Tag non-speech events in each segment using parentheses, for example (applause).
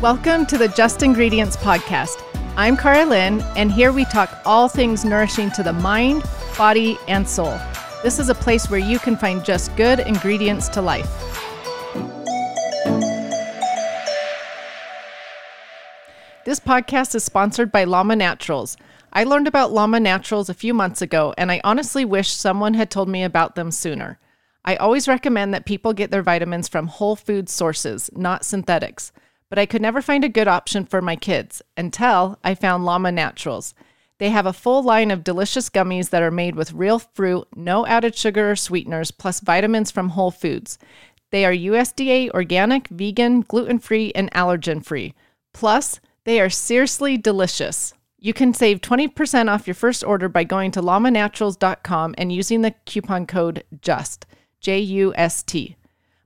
Welcome to the Just Ingredients Podcast. I'm Cara Lynn, and here we talk all things nourishing to the mind, body, and soul. This is a place where you can find just good ingredients to life. This podcast is sponsored by Llama Naturals. I learned about Llama Naturals a few months ago, and I honestly wish someone had told me about them sooner. I always recommend that people get their vitamins from whole food sources, not synthetics but I could never find a good option for my kids until I found Llama Naturals. They have a full line of delicious gummies that are made with real fruit, no added sugar or sweeteners, plus vitamins from whole foods. They are USDA organic, vegan, gluten free, and allergen free. Plus, they are seriously delicious. You can save 20% off your first order by going to llamanaturals.com and using the coupon code JUST, J U S T.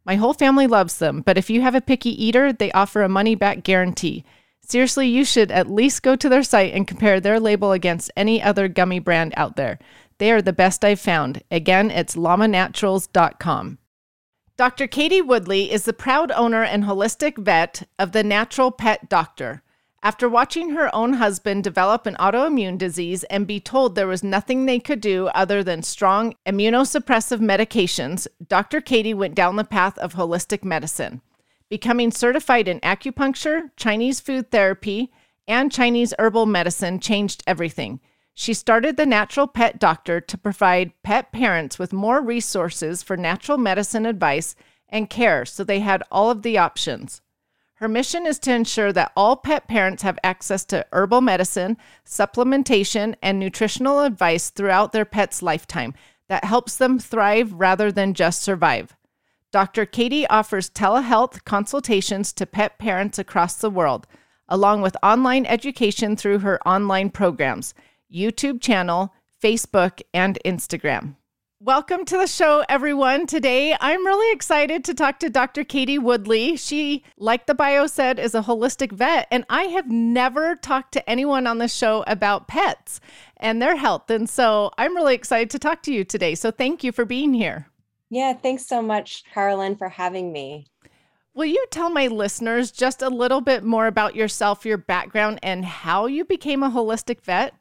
My whole family loves them, but if you have a picky eater, they offer a money back guarantee. Seriously, you should at least go to their site and compare their label against any other gummy brand out there. They are the best I've found. Again, it's llamanaturals.com. Dr. Katie Woodley is the proud owner and holistic vet of the Natural Pet Doctor. After watching her own husband develop an autoimmune disease and be told there was nothing they could do other than strong immunosuppressive medications, Dr. Katie went down the path of holistic medicine. Becoming certified in acupuncture, Chinese food therapy, and Chinese herbal medicine changed everything. She started the Natural Pet Doctor to provide pet parents with more resources for natural medicine advice and care so they had all of the options. Her mission is to ensure that all pet parents have access to herbal medicine, supplementation, and nutritional advice throughout their pet's lifetime that helps them thrive rather than just survive. Dr. Katie offers telehealth consultations to pet parents across the world, along with online education through her online programs, YouTube channel, Facebook, and Instagram. Welcome to the show, everyone. Today, I'm really excited to talk to Dr. Katie Woodley. She, like the bio said, is a holistic vet, and I have never talked to anyone on the show about pets and their health. And so I'm really excited to talk to you today. So thank you for being here. Yeah, thanks so much, Cara Lynn, for having me. Will you tell my listeners just a little bit more about yourself, your background, and how you became a holistic vet?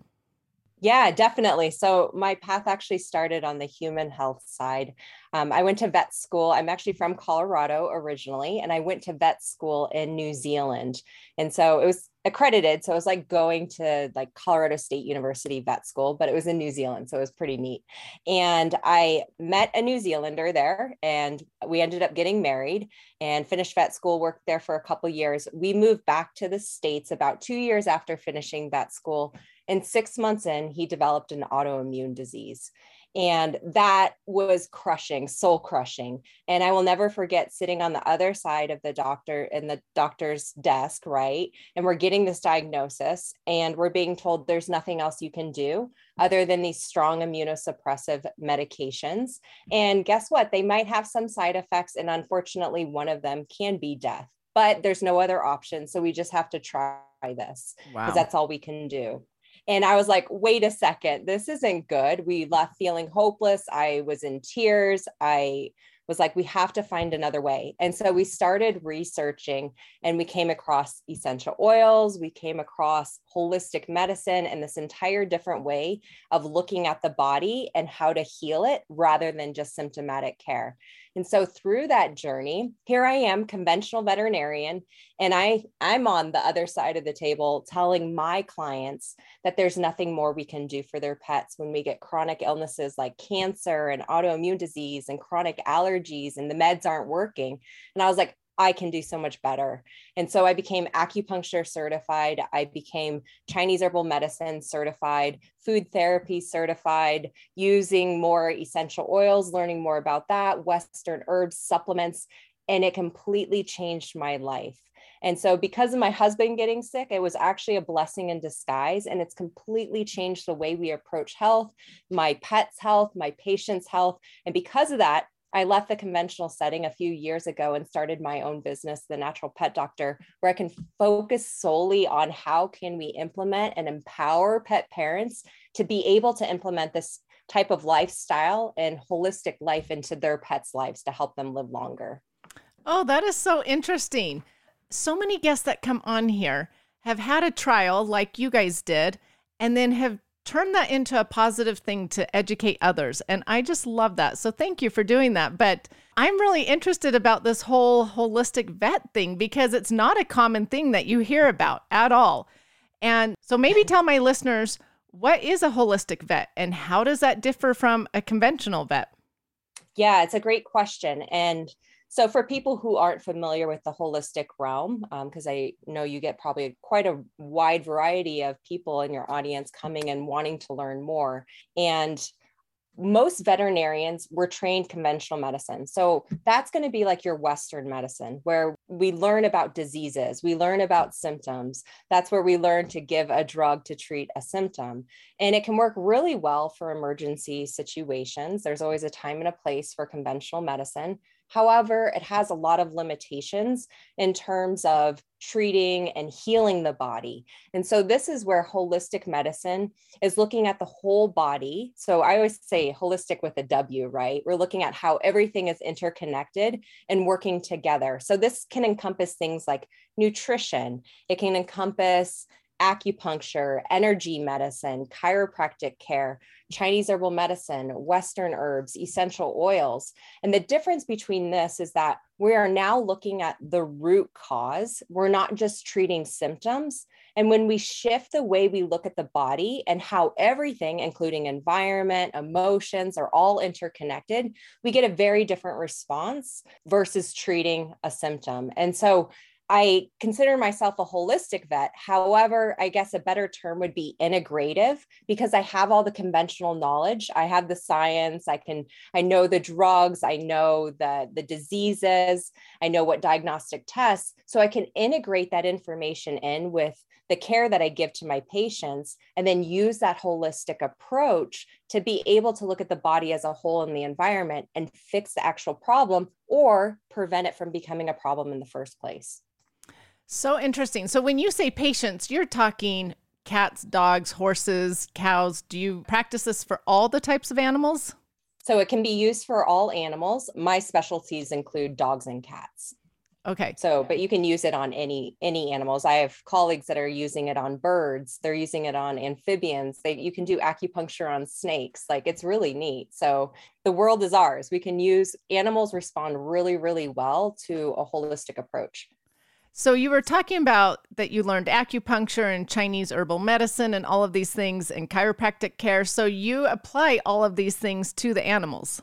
Yeah, definitely. So my path actually started on the human health side. Um, I went to vet school. I'm actually from Colorado originally, and I went to vet school in New Zealand. And so it was accredited. So it was like going to like Colorado State University vet school, but it was in New Zealand. So it was pretty neat. And I met a New Zealander there, and we ended up getting married and finished vet school, worked there for a couple years. We moved back to the States about two years after finishing vet school and six months in, he developed an autoimmune disease. And that was crushing, soul crushing. And I will never forget sitting on the other side of the doctor in the doctor's desk, right? And we're getting this diagnosis, and we're being told there's nothing else you can do other than these strong immunosuppressive medications. And guess what? They might have some side effects. And unfortunately, one of them can be death, but there's no other option. So we just have to try this because wow. that's all we can do. And I was like, wait a second, this isn't good. We left feeling hopeless. I was in tears. I was like, we have to find another way. And so we started researching and we came across essential oils, we came across holistic medicine and this entire different way of looking at the body and how to heal it rather than just symptomatic care. And so through that journey, here I am, conventional veterinarian, and I I'm on the other side of the table telling my clients that there's nothing more we can do for their pets when we get chronic illnesses like cancer and autoimmune disease and chronic allergies and the meds aren't working. And I was like, I can do so much better. And so I became acupuncture certified. I became Chinese herbal medicine certified, food therapy certified, using more essential oils, learning more about that, Western herbs, supplements, and it completely changed my life. And so, because of my husband getting sick, it was actually a blessing in disguise. And it's completely changed the way we approach health, my pet's health, my patient's health. And because of that, I left the conventional setting a few years ago and started my own business, The Natural Pet Doctor, where I can focus solely on how can we implement and empower pet parents to be able to implement this type of lifestyle and holistic life into their pets' lives to help them live longer. Oh, that is so interesting. so many guests that come on here have had a trial like you guys did and then have turned that into a positive thing to educate others. And I just love that. So thank you for doing that. But I'm really interested about this whole holistic vet thing because it's not a common thing that you hear about at all. And so maybe tell my listeners what is a holistic vet and how does that differ from a conventional vet? Yeah, it's a great question. And so, for people who aren't familiar with the holistic realm, because um, I know you get probably quite a wide variety of people in your audience coming and wanting to learn more. And most veterinarians were trained conventional medicine. So that's going to be like your Western medicine, where we learn about diseases, we learn about symptoms. That's where we learn to give a drug to treat a symptom. And it can work really well for emergency situations. There's always a time and a place for conventional medicine. However, it has a lot of limitations in terms of treating and healing the body. And so, this is where holistic medicine is looking at the whole body. So, I always say holistic with a W, right? We're looking at how everything is interconnected and working together. So, this can encompass things like nutrition, it can encompass acupuncture, energy medicine, chiropractic care, Chinese herbal medicine, Western herbs, essential oils. And the difference between this is that we are now looking at the root cause. We're not just treating symptoms. And when we shift the way we look at the body and how everything, including environment, emotions, are all interconnected, we get a very different response versus treating a symptom. And so I consider myself a holistic vet. However, I guess a better term would be integrative because I have all the conventional knowledge. I have the science. I can, I know the drugs. I know the, the diseases. I know what diagnostic tests. So I can integrate that information in with the care that I give to my patients and then use that holistic approach to be able to look at the body as a whole in the environment and fix the actual problem or prevent it from becoming a problem in the first place. So interesting. So when you say patients, you're talking cats, dogs, horses, cows. Do you practice this for all the types of animals? So it can be used for all animals. My specialties include dogs and cats. Okay. So, but you can use it on any any animals. I have colleagues that are using it on birds. They're using it on amphibians. They you can do acupuncture on snakes. Like it's really neat. So, the world is ours. We can use animals respond really really well to a holistic approach. So you were talking about that you learned acupuncture and Chinese herbal medicine and all of these things and chiropractic care. So you apply all of these things to the animals.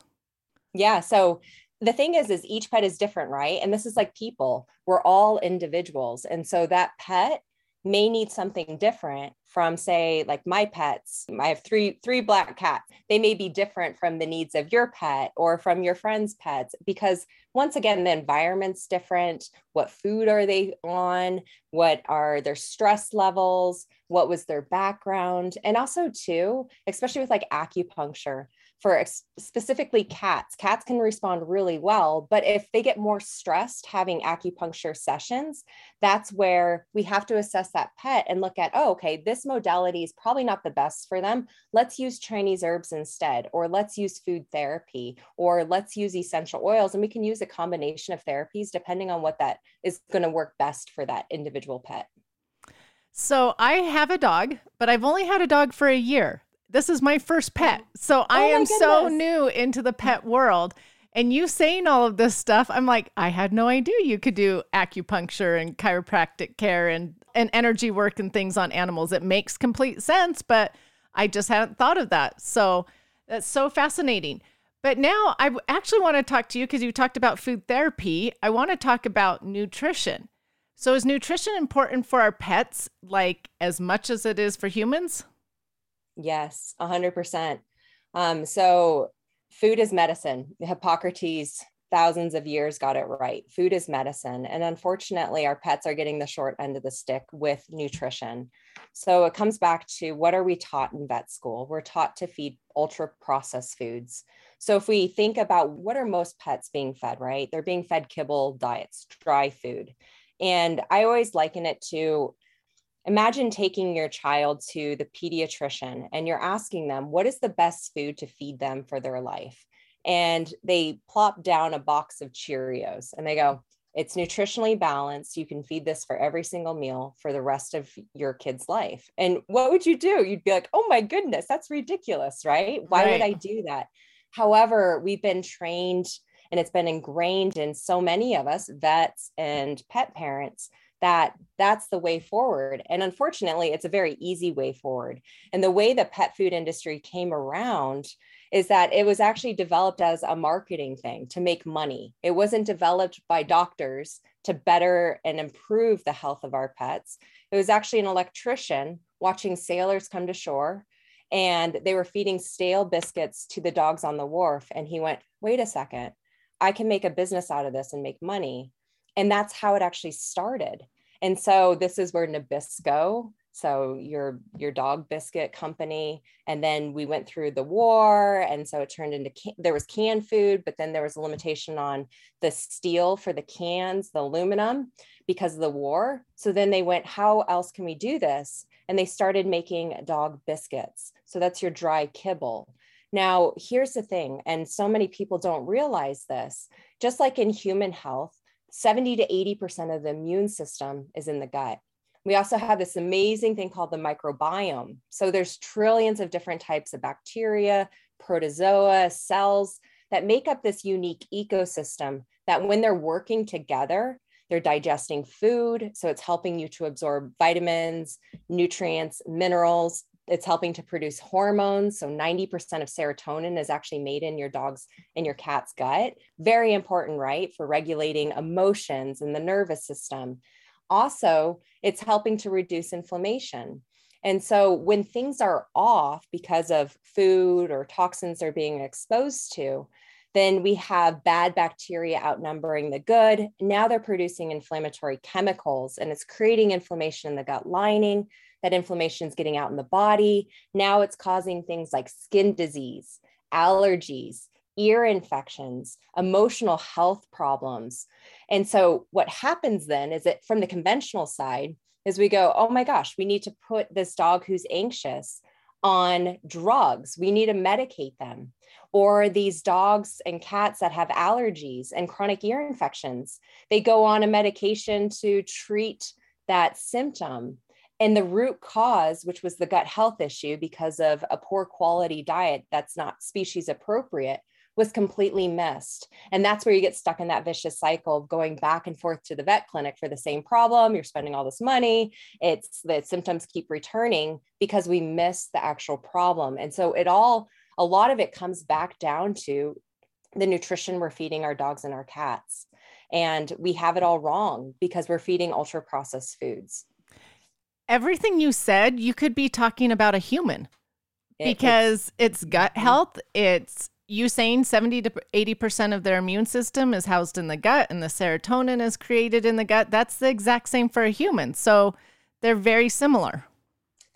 Yeah. So the thing is is each pet is different, right? And this is like people. We're all individuals. And so that pet may need something different from say like my pets. I have three three black cats. They may be different from the needs of your pet or from your friend's pets because once again the environment's different. What food are they on? What are their stress levels what was their background and also too especially with like acupuncture for ex- specifically cats, cats can respond really well. But if they get more stressed having acupuncture sessions, that's where we have to assess that pet and look at, oh, okay, this modality is probably not the best for them. Let's use Chinese herbs instead, or let's use food therapy, or let's use essential oils. And we can use a combination of therapies depending on what that is going to work best for that individual pet. So I have a dog, but I've only had a dog for a year. This is my first oh. pet. So oh I oh am so new into the pet world. And you saying all of this stuff, I'm like, I had no idea you could do acupuncture and chiropractic care and, and energy work and things on animals. It makes complete sense, but I just hadn't thought of that. So that's so fascinating. But now I actually want to talk to you because you talked about food therapy. I want to talk about nutrition. So is nutrition important for our pets like as much as it is for humans? Yes, 100%. Um, so, food is medicine. Hippocrates, thousands of years, got it right. Food is medicine. And unfortunately, our pets are getting the short end of the stick with nutrition. So, it comes back to what are we taught in vet school? We're taught to feed ultra processed foods. So, if we think about what are most pets being fed, right? They're being fed kibble diets, dry food. And I always liken it to imagine taking your child to the pediatrician and you're asking them what is the best food to feed them for their life and they plop down a box of cheerios and they go It's nutritionally balanced. You can feed this for every single meal for the rest of your kid's life. And what would you do? You'd be like, oh my goodness, that's ridiculous, right? Why right. would I do that? However, we've been trained and it's been ingrained in so many of us, vets and pet parents, that that's the way forward. And unfortunately, it's a very easy way forward. And the way the pet food industry came around is that it was actually developed as a marketing thing to make money. It wasn't developed by doctors to better and improve the health of our pets. It was actually an electrician watching sailors come to shore and they were feeding stale biscuits to the dogs on the wharf. And he went, wait a second, I can make a business out of this and make money. And that's how it actually started. And so this is where Nabisco so your your dog biscuit company and then we went through the war. And so it turned into can- there was canned food but then there was a limitation on the steel for the cans the aluminum because of the war. So then they went how else can we do this? And they started making dog biscuits. So that's your dry kibble now here's the thing and so many people don't realize this just like in human health 70 to 80% of the immune system is in the gut we also have this amazing thing called the microbiome. So there's trillions of different types of bacteria, protozoa, cells that make up this unique ecosystem that when they're working together, they're digesting food. So it's helping you to absorb vitamins, nutrients, minerals. It's helping to produce hormones. So 90% of serotonin is actually made in your dog's in your cat's gut. Very important, right? For regulating emotions and the nervous system also it's helping to reduce inflammation. And so when things are off because of food or toxins they're being exposed to, then we have bad bacteria outnumbering the good. Now they're producing inflammatory chemicals and it's creating inflammation in the gut lining. That inflammation is getting out in the body. Now it's causing things like skin disease, allergies, ear infections, emotional health problems. And so what happens then is that from the conventional side is we go, oh my gosh, we need to put this dog who's anxious on drugs. We need to medicate them. Or these dogs and cats that have allergies and chronic ear infections, they go on a medication to treat that symptom. And the root cause, which was the gut health issue because of a poor quality diet that's not species appropriate, was completely missed. And that's where you get stuck in that vicious cycle of going back and forth to the vet clinic for the same problem. You're spending all this money. It's the symptoms keep returning because we miss the actual problem. And so it all, a lot of it comes back down to the nutrition we're feeding our dogs and our cats. And we have it all wrong because we're feeding ultra processed foods. Everything you said, you could be talking about a human because it's, gut mm-hmm. health, it's you saying 70 to 80% of their immune system is housed in the gut and the serotonin is created in the gut. That's the exact same for a human. So they're very similar.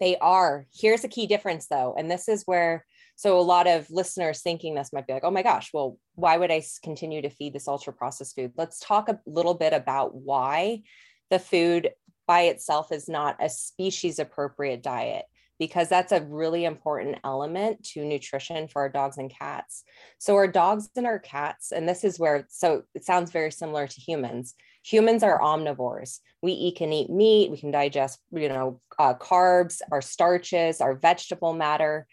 They are. Here's a key difference though. And this is where, so a lot of listeners thinking this might be like, oh my gosh, well, why would I continue to feed this ultra processed food? Let's talk a little bit about why the food by itself is not a species appropriate diet because that's a really important element to nutrition for our dogs and cats. So, our dogs and our cats, and this is where, so it sounds very similar to humans. Humans are omnivores. We eat, can eat meat, we can digest, you know, uh, carbs, our starches, our vegetable matter.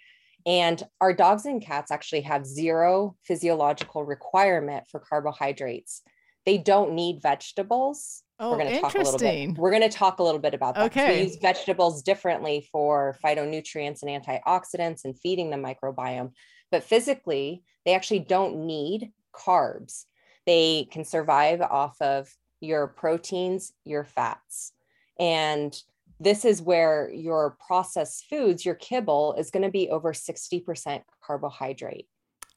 And our dogs and cats actually have zero physiological requirement for carbohydrates. They don't need vegetables Oh, we're going to talk a little bit. We're going to talk a little bit about that. Okay. We use vegetables differently for phytonutrients and antioxidants and feeding the microbiome. But physically, they actually don't need carbs. They can survive off of your proteins, your fats. And this is where your processed foods, your kibble, is going to be over 60% carbohydrate.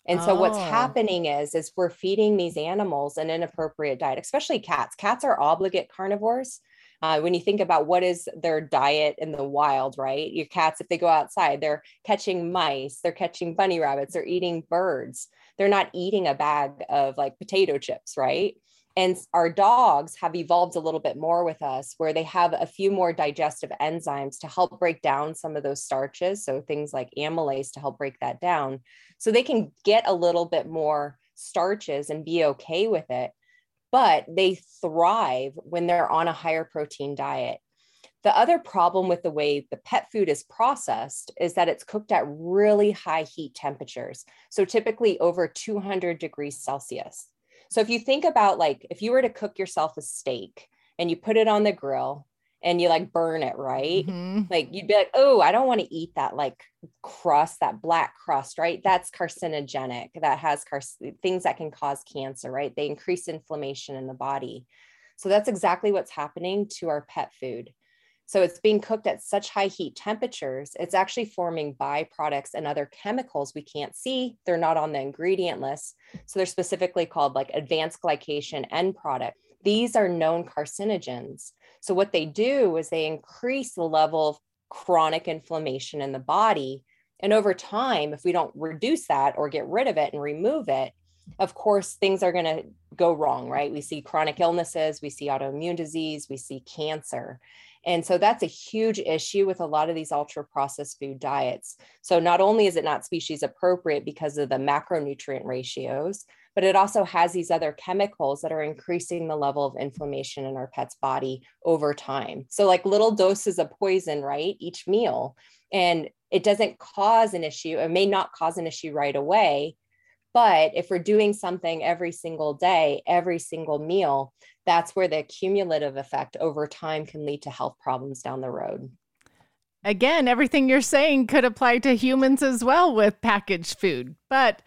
And so oh. what's happening is is we're feeding these animals an inappropriate diet, especially cats. Cats are obligate carnivores. Uh, when you think about what is their diet in the wild, right? Your cats, if they go outside, they're catching mice, they're catching bunny rabbits, they're eating birds. They're not eating a bag of like potato chips, right? And our dogs have evolved a little bit more with us, where they have a few more digestive enzymes to help break down some of those starches. So things like amylase to help break that down. So they can get a little bit more starches and be okay with it. but they thrive when they're on a higher protein diet. The other problem with the way the pet food is processed is that it's cooked at really high heat temperatures. So typically over 200 degrees Celsius. So if you think about like if you were to cook yourself a steak and you put it on the grill and you like burn it, right? Mm-hmm. Like you'd be like, oh, I don't want to eat that like crust, that black crust, right? That's carcinogenic. That has car- things that can cause cancer, right? They increase inflammation in the body. So that's exactly what's happening to our pet food. So it's being cooked at such high heat temperatures, it's actually forming byproducts and other chemicals we can't see. They're not on the ingredient list. So they're specifically called like advanced glycation end product. These are known carcinogens. So, what they do is they increase the level of chronic inflammation in the body. And over time, if we don't reduce that or get rid of it and remove it, of course, things are going to go wrong, right? We see chronic illnesses, we see autoimmune disease, we see cancer. And so that's a huge issue with a lot of these ultra processed food diets. So not only is it not species appropriate because of the macronutrient ratios, but it also has these other chemicals that are increasing the level of inflammation in our pet's body over time. So, like little doses of poison, right? Each meal. And it doesn't cause an issue, it may not cause an issue right away. But if we're doing something every single day, every single meal, that's where the cumulative effect over time can lead to health problems down the road. Again, everything you're saying could apply to humans as well with packaged food. But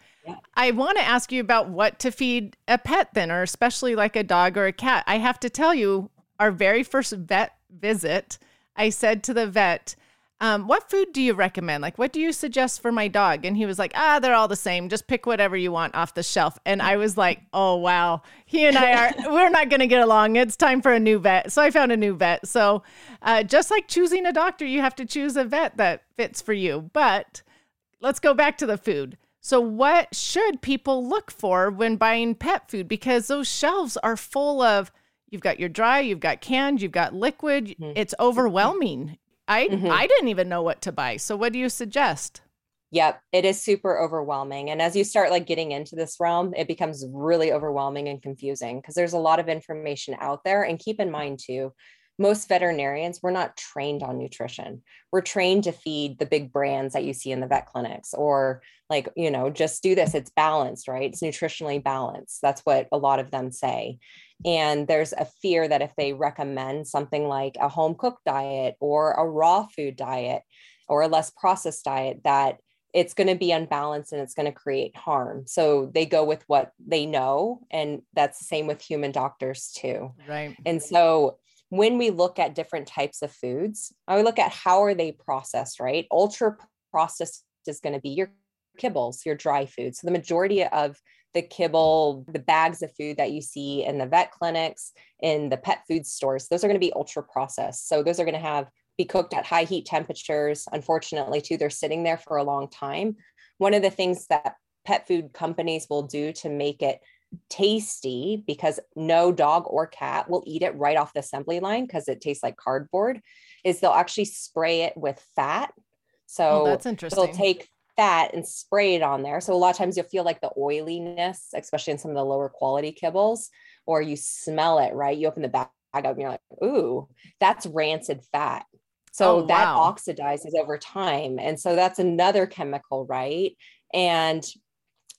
I want to ask you about what to feed a pet then, or especially like a dog or a cat. I have to tell you, our very first vet visit, I said to the vet, um, what food do you recommend? Like, what do you suggest for my dog? And he was like, ah, they're all the same. Just pick whatever you want off the shelf. And I was like, oh, wow. He and I are, (laughs) we're not going to get along. It's time for a new vet. So I found a new vet. So uh, just like choosing a doctor, you have to choose a vet that fits for you. But let's go back to the food. So, what should people look for when buying pet food? Because those shelves are full of you've got your dry, you've got canned, you've got liquid. Mm-hmm. It's overwhelming. I mm-hmm. I didn't even know what to buy. So, what do you suggest? Yep, it is super overwhelming. And as you start like getting into this realm, it becomes really overwhelming and confusing because there's a lot of information out there. And keep in mind too, most veterinarians we're not trained on nutrition we're trained to feed the big brands that you see in the vet clinics or like you know just do this it's balanced right it's nutritionally balanced that's what a lot of them say and there's a fear that if they recommend something like a home cooked diet or a raw food diet or a less processed diet that it's going to be unbalanced and it's going to create harm. So they go with what they know. And that's the same with human doctors too. Right. And so when we look at different types of foods, I would look at how are they processed, right? Ultra processed is going to be your kibbles, your dry food. So the majority of the kibble, the bags of food that you see in the vet clinics, in the pet food stores, those are going to be ultra processed. So those are going to have be cooked at high heat temperatures. Unfortunately, too, they're sitting there for a long time. One of the things that pet food companies will do to make it tasty because no dog or cat will eat it right off the assembly line because it tastes like cardboard is they'll actually spray it with fat so oh, that's interesting they'll take fat and spray it on there so a lot of times you'll feel like the oiliness especially in some of the lower quality kibbles or you smell it right you open the bag up and you're like ooh that's rancid fat so oh, that wow. oxidizes over time and so that's another chemical right and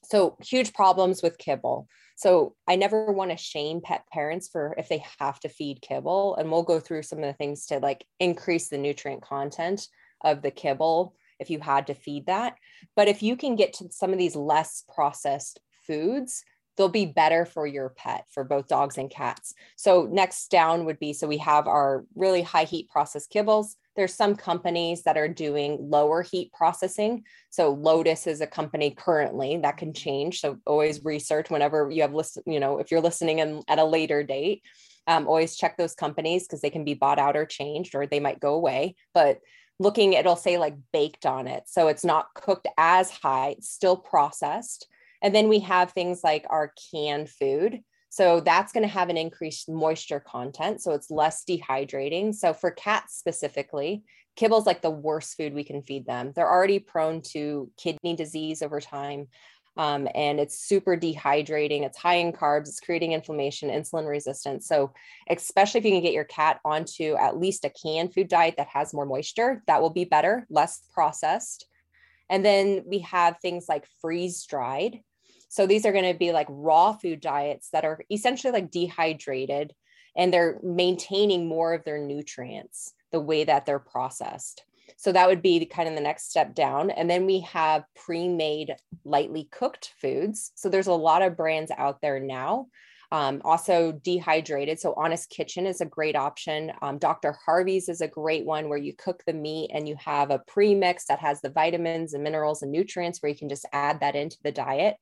so huge problems with kibble. So I never want to shame pet parents for if they have to feed kibble. And we'll go through some of the things to like increase the nutrient content of the kibble if you had to feed that. But if you can get to some of these less processed foods, they'll be better for your pet for both dogs and cats. So next down would be so we have our really high heat processed kibbles. There's some companies that are doing lower heat processing. So Lotus is a company currently that can change. So always research whenever you have listen, you know, if you're listening in, at a later date, um, always check those companies because they can be bought out or changed or they might go away. But looking, it'll say like baked on it. So it's not cooked as high, it's still processed. And then we have things like our canned food. So that's going to have an increased moisture content. So it's less dehydrating. So for cats specifically, kibble's like the worst food we can feed them. They're already prone to kidney disease over time. Um, and it's super dehydrating. It's high in carbs. It's creating inflammation, insulin resistance. So, especially if you can get your cat onto at least a canned food diet that has more moisture, that will be better, less processed. And then we have things like freeze dried. So, these are going to be like raw food diets that are essentially like dehydrated and they're maintaining more of their nutrients the way that they're processed. So that would be kind of the next step down. And then we have pre made, lightly cooked foods. So there's a lot of brands out there now. Um, also, dehydrated. So, Honest Kitchen is a great option. Um, Dr. Harvey's is a great one where you cook the meat and you have a pre mix that has the vitamins and minerals and nutrients where you can just add that into the diet.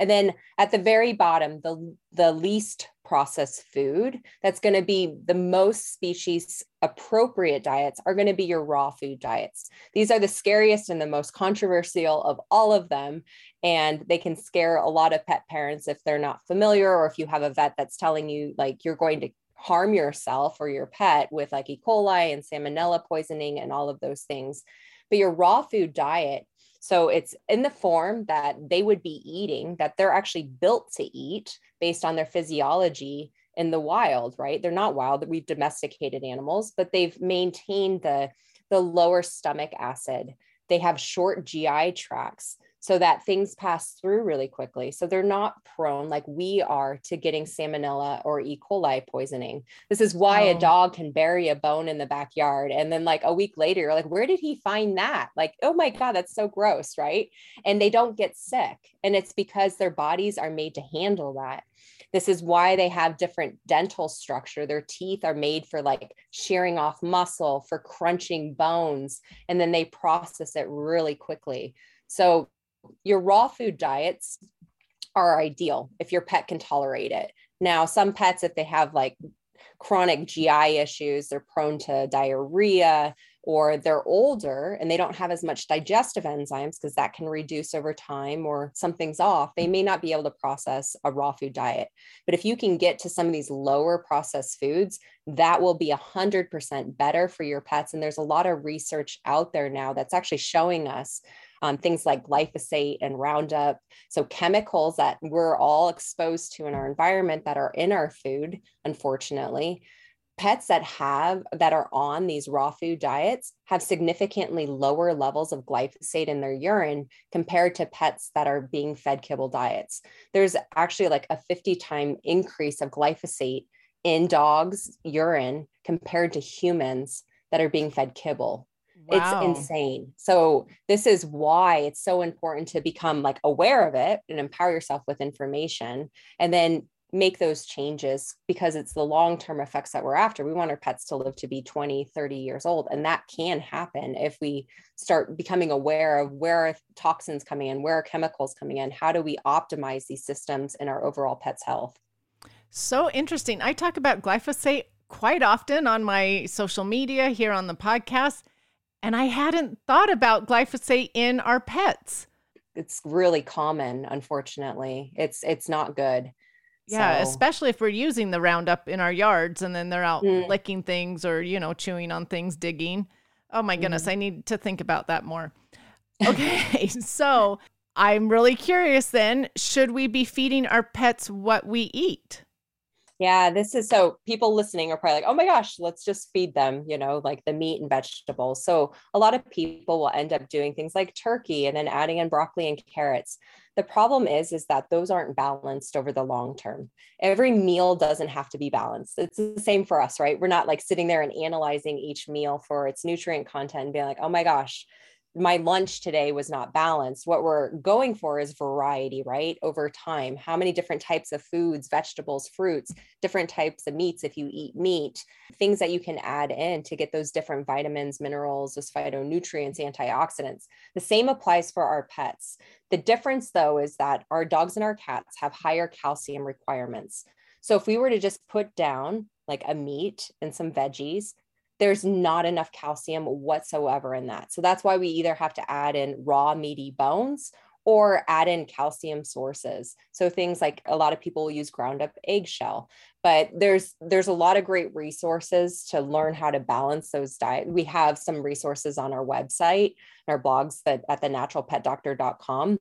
And then at the very bottom, the, the least processed food that's going to be the most species appropriate diets are going to be your raw food diets. These are the scariest and the most controversial of all of them. And they can scare a lot of pet parents if they're not familiar or if you have a vet that's telling you like you're going to harm yourself or your pet with like E. coli and salmonella poisoning and all of those things. But your raw food diet so it's in the form that they would be eating, that they're actually built to eat based on their physiology in the wild, right? They're not wild, we've domesticated animals, but they've maintained the, the lower stomach acid. They have short GI tracts so that things pass through really quickly. So they're not prone like we are to getting salmonella or E. coli poisoning. This is why oh. a dog can bury a bone in the backyard. And then, like a week later, you're like, where did he find that? Like, oh my God, that's so gross. Right. And they don't get sick. And it's because their bodies are made to handle that. This is why they have different dental structure. Their teeth are made for like shearing off muscle, for crunching bones, and then they process it really quickly. So your raw food diets are ideal if your pet can tolerate it. Now, some pets, if they have like chronic GI issues, they're prone to diarrhea, or they're older and they don't have as much digestive enzymes because that can reduce over time or something's off, they may not be able to process a raw food diet. But if you can get to some of these lower processed foods, that will be 100% better for your pets. And there's a lot of research out there now that's actually showing us um, things like glyphosate and Roundup. So, chemicals that we're all exposed to in our environment that are in our food, unfortunately. Pets that have that are on these raw food diets have significantly lower levels of glyphosate in their urine compared to pets that are being fed kibble diets. There's actually like a 50 time increase of glyphosate in dogs' urine compared to humans that are being fed kibble. Wow. It's insane. So this is why it's so important to become like aware of it and empower yourself with information and then make those changes because it's the long-term effects that we're after. We want our pets to live to be 20, 30 years old and that can happen if we start becoming aware of where are toxins coming in, where are chemicals coming in, how do we optimize these systems in our overall pet's health. So interesting. I talk about glyphosate quite often on my social media here on the podcast and I hadn't thought about glyphosate in our pets. It's really common, unfortunately. It's it's not good. Yeah, so. especially if we're using the Roundup in our yards and then they're out mm. licking things or, you know, chewing on things, digging. Oh my goodness, mm. I need to think about that more. (laughs) Okay, so I'm really curious then, should we be feeding our pets what we eat? Yeah, this is so people listening are probably like, oh my gosh, let's just feed them, you know, like the meat and vegetables. So a lot of people will end up doing things like turkey and then adding in broccoli and carrots. The problem is, is that those aren't balanced over the long term. Every meal doesn't have to be balanced. It's the same for us, right? We're not like sitting there and analyzing each meal for its nutrient content and being like, oh my gosh, my lunch today was not balanced. What we're going for is variety, right? Over time, how many different types of foods, vegetables, fruits, different types of meats, if you eat meat, things that you can add in to get those different vitamins, minerals, those phytonutrients, antioxidants. The same applies for our pets. The difference, though, is that our dogs and our cats have higher calcium requirements. So if we were to just put down like a meat and some veggies, there's not enough calcium whatsoever in that. So that's why we either have to add in raw meaty bones or add in calcium sources. So things like a lot of people use ground up eggshell, but there's there's a lot of great resources to learn how to balance those diet. We have some resources on our website, and our blogs that at the naturalpetdoctor.com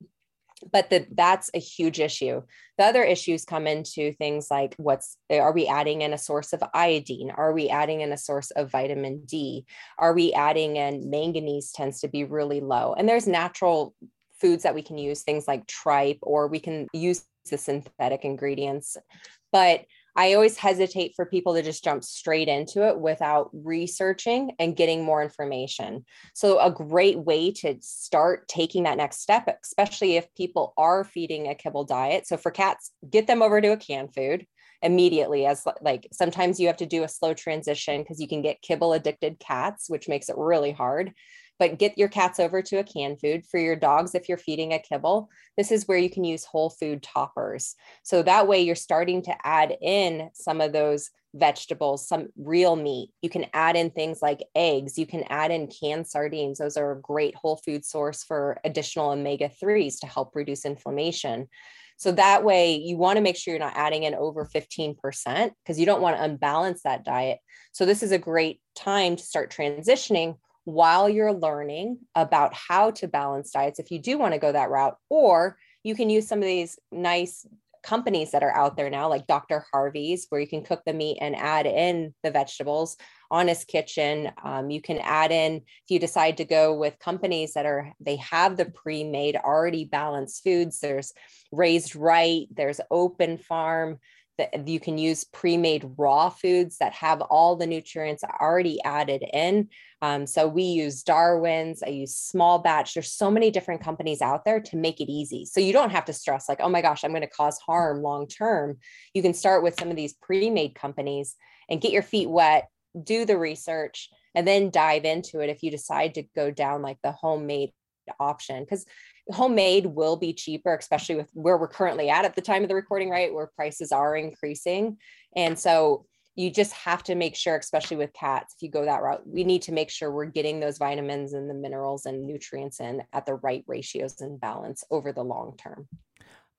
but the, that's a huge issue. The other issues come into things like what's are we adding in a source of iodine? Are we adding in a source of vitamin D? Are we adding in manganese tends to be really low? And there's natural foods that we can use, things like tripe, or we can use the synthetic ingredients. But I always hesitate for people to just jump straight into it without researching and getting more information. So, a great way to start taking that next step, especially if people are feeding a kibble diet. So, for cats, get them over to a canned food immediately as like sometimes you have to do a slow transition because you can get kibble addicted cats which makes it really hard but get your cats over to a canned food for your dogs if you're feeding a kibble. This is where you can use whole food toppers. So that way you're starting to add in some of those vegetables some real meat. You can add in things like eggs. You can add in canned sardines. Those are a great whole food source for additional omega 3s to help reduce inflammation. So that way you want to make sure you're not adding in over 15% because you don't want to unbalance that diet. So this is a great time to start transitioning while you're learning about how to balance diets if you do want to go that route or you can use some of these nice companies that are out there now like dr harvey's where you can cook the meat and add in the vegetables. Honest kitchen um, you can add in if you decide to go with companies that are they have the pre-made already balanced foods there's raised right there's open farm that you can use pre-made raw foods that have all the nutrients already added in. Um, so we use darwin's i use small batch. There's so many different companies out there to make it easy. So you don't have to stress like oh my gosh i'm going to cause harm long term. You can start with some of these pre-made companies and get your feet wet do the research and then dive into it if you decide to go down like the homemade option. Because homemade will be cheaper, especially with where we're currently at at the time of the recording, right? Where prices are increasing. And so you just have to make sure, especially with cats, if you go that route, we need to make sure we're getting those vitamins and the minerals and nutrients in at the right ratios and balance over the long term.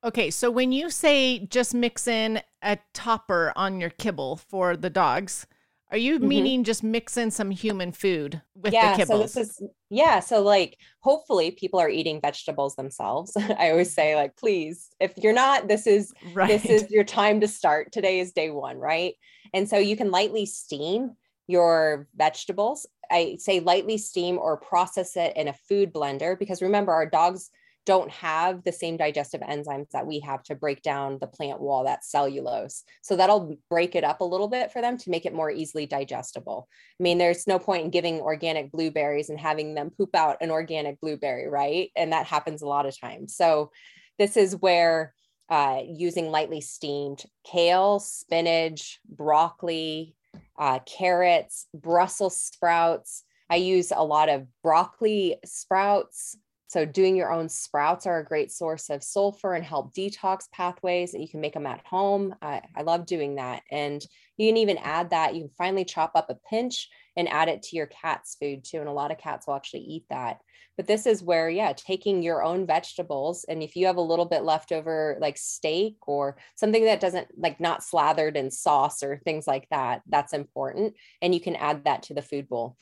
Okay, so when you say just mix in a topper on your kibble for the dogs, are you mm-hmm. meaning just mix in some human food with yeah, the kibbles? So this is yeah. So like hopefully people are eating vegetables themselves. (laughs) I always say, like, please, if you're not, this is right. this is your time to start. Today is day one, right? And so you can lightly steam your vegetables. I say lightly steam or process it in a food blender because remember, our dogs don't have the same digestive enzymes that we have to break down the plant wall, that cellulose. So that'll break it up a little bit for them to make it more easily digestible. I mean, there's no point in giving organic blueberries and having them poop out an organic blueberry, right? And that happens a lot of times. So this is where uh, using lightly steamed kale, spinach, broccoli, uh, carrots, Brussels sprouts. I use a lot of broccoli sprouts, so, doing your own sprouts are a great source of sulfur and help detox pathways. And you can make them at home. I, I love doing that. And you can even add that. You can finally chop up a pinch and add it to your cat's food too. And a lot of cats will actually eat that. But this is where, yeah, taking your own vegetables. And if you have a little bit left over, like steak or something that doesn't like not slathered in sauce or things like that, that's important. And you can add that to the food bowl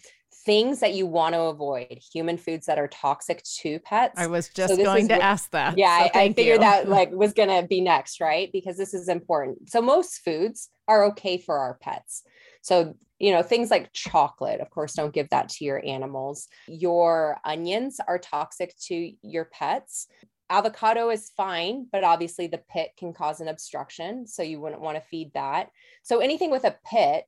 things that you want to avoid human foods that are toxic to pets. I was just so going to what, ask that yeah so I, I, figured you. that like (laughs) was going to be next right? Because this is important. So most foods are okay for our pets. So you know things like chocolate of course don't give that to your animals. Your onions are toxic to your pets. Avocado is fine but obviously the pit can cause an obstruction so you wouldn't want to feed that. So anything with a pit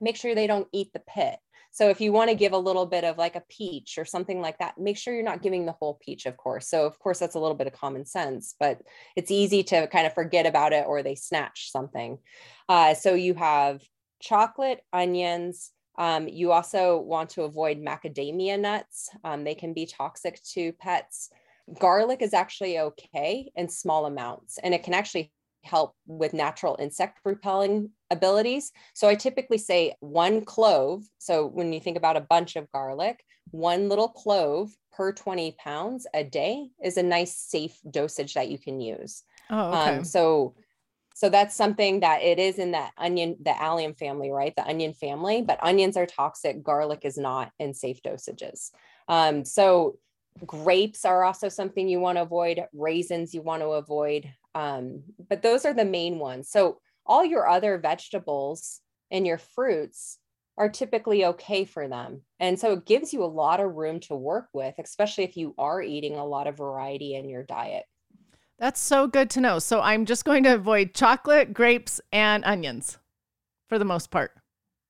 make sure they don't eat the pit so if you want to give a little bit of like a peach or something like that, make sure you're not giving the whole peach, of course. So of course that's a little bit of common sense, but it's easy to kind of forget about it or they snatch something. Uh, so you have chocolate, onions. Um, you also want to avoid macadamia nuts. Um, they can be toxic to pets. Garlic is actually okay in small amounts, and it can actually help with natural insect repelling abilities. So I typically say one clove. So when you think about a bunch of garlic, one little clove per 20 pounds a day is a nice safe dosage that you can use. Oh, okay. Um, so so that's something that it is in that onion, the allium family, right? The onion family, but onions are toxic, garlic is not in safe dosages. Um, so grapes are also something you want to avoid, raisins you want to avoid. Um, but those are the main ones. So all your other vegetables and your fruits are typically okay for them. And so it gives you a lot of room to work with, especially if you are eating a lot of variety in your diet. That's so good to know. So I'm just going to avoid chocolate, grapes, and onions for the most part.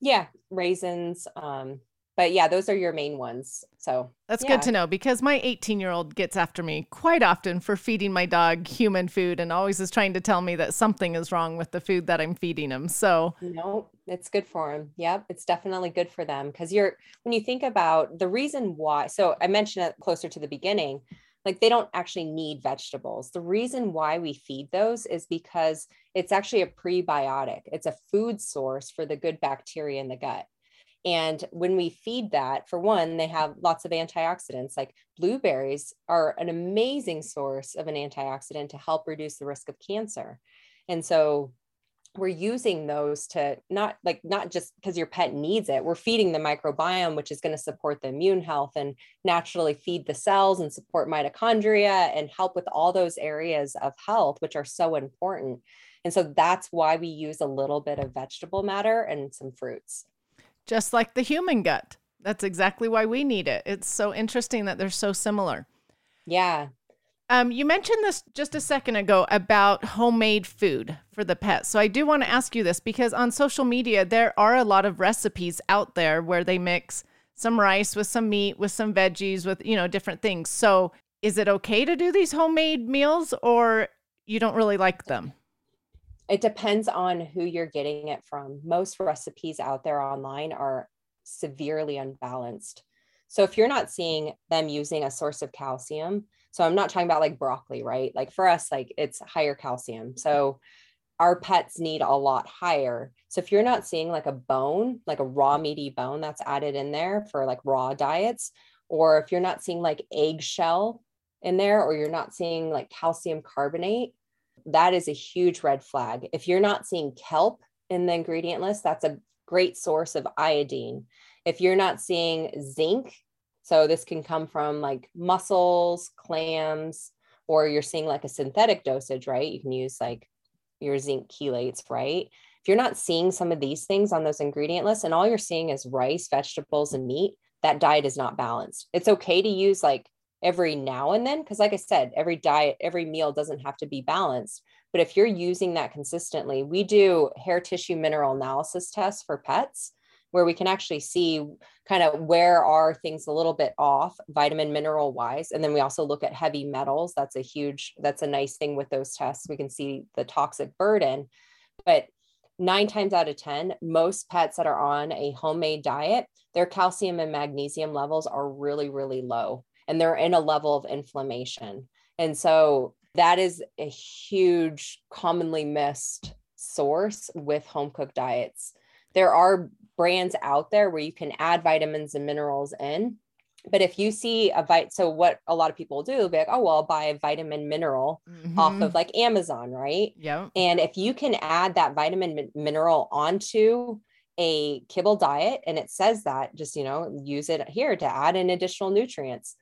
Yeah, raisins, um, but yeah, those are your main ones. So that's yeah. good to know because my 18 year old gets after me quite often for feeding my dog human food and always is trying to tell me that something is wrong with the food that I'm feeding him. So, no, it's good for him. Yep, it's definitely good for them because you're, when you think about the reason why, so I mentioned it closer to the beginning, like they don't actually need vegetables. The reason why we feed those is because it's actually a prebiotic, it's a food source for the good bacteria in the gut. And when we feed that, for one, they have lots of antioxidants. Like blueberries are an amazing source of an antioxidant to help reduce the risk of cancer. And so we're using those to not like not just because your pet needs it we're feeding the microbiome which is going to support the immune health and naturally feed the cells and support mitochondria and help with all those areas of health which are so important and so that's why we use a little bit of vegetable matter and some fruits just like the human gut. That's exactly why we need it. It's so interesting that they're so similar. Yeah. Um, you mentioned this just a second ago about homemade food for the pets. So I do want to ask you this because on social media, there are a lot of recipes out there where they mix some rice with some meat, with some veggies, with, you know, different things. So is it okay to do these homemade meals or you don't really like them? It depends on who you're getting it from. Most recipes out there online are severely unbalanced. So if you're not seeing them using a source of calcium, so I'm not talking about like broccoli, right? Like for us, like it's higher calcium. So our pets need a lot higher. So if you're not seeing like a bone, like a raw meaty bone that's added in there for like raw diets, or if you're not seeing like eggshell in there, or you're not seeing like calcium carbonate, that is a huge red flag. If you're not seeing kelp in the ingredient list, that's a great source of iodine. If you're not seeing zinc, so this can come from like mussels, clams, or you're seeing like a synthetic dosage, right? You can use like your zinc chelates, right? If you're not seeing some of these things on those ingredient lists and all you're seeing is rice, vegetables, and meat, that diet is not balanced. It's okay to use like every now and then because like i said every diet every meal doesn't have to be balanced but if you're using that consistently we do hair tissue mineral analysis tests for pets where we can actually see kind of where are things a little bit off vitamin mineral wise and then we also look at heavy metals. That's a huge that's a nice thing with those tests. We can see the toxic burden but nine times out of 10, most pets that are on a homemade diet, their calcium and magnesium levels are really, really low and they're in a level of inflammation. And so that is a huge, commonly missed source with home cooked diets. There are brands out there where you can add vitamins and minerals in. But if you see a vit, so what a lot of people do, be like, oh, well, I'll buy a vitamin mineral mm-hmm. off of like Amazon, right? Yeah. And if you can add that vitamin mineral onto a kibble diet and it says that, just, you know, use it here to add in additional nutrients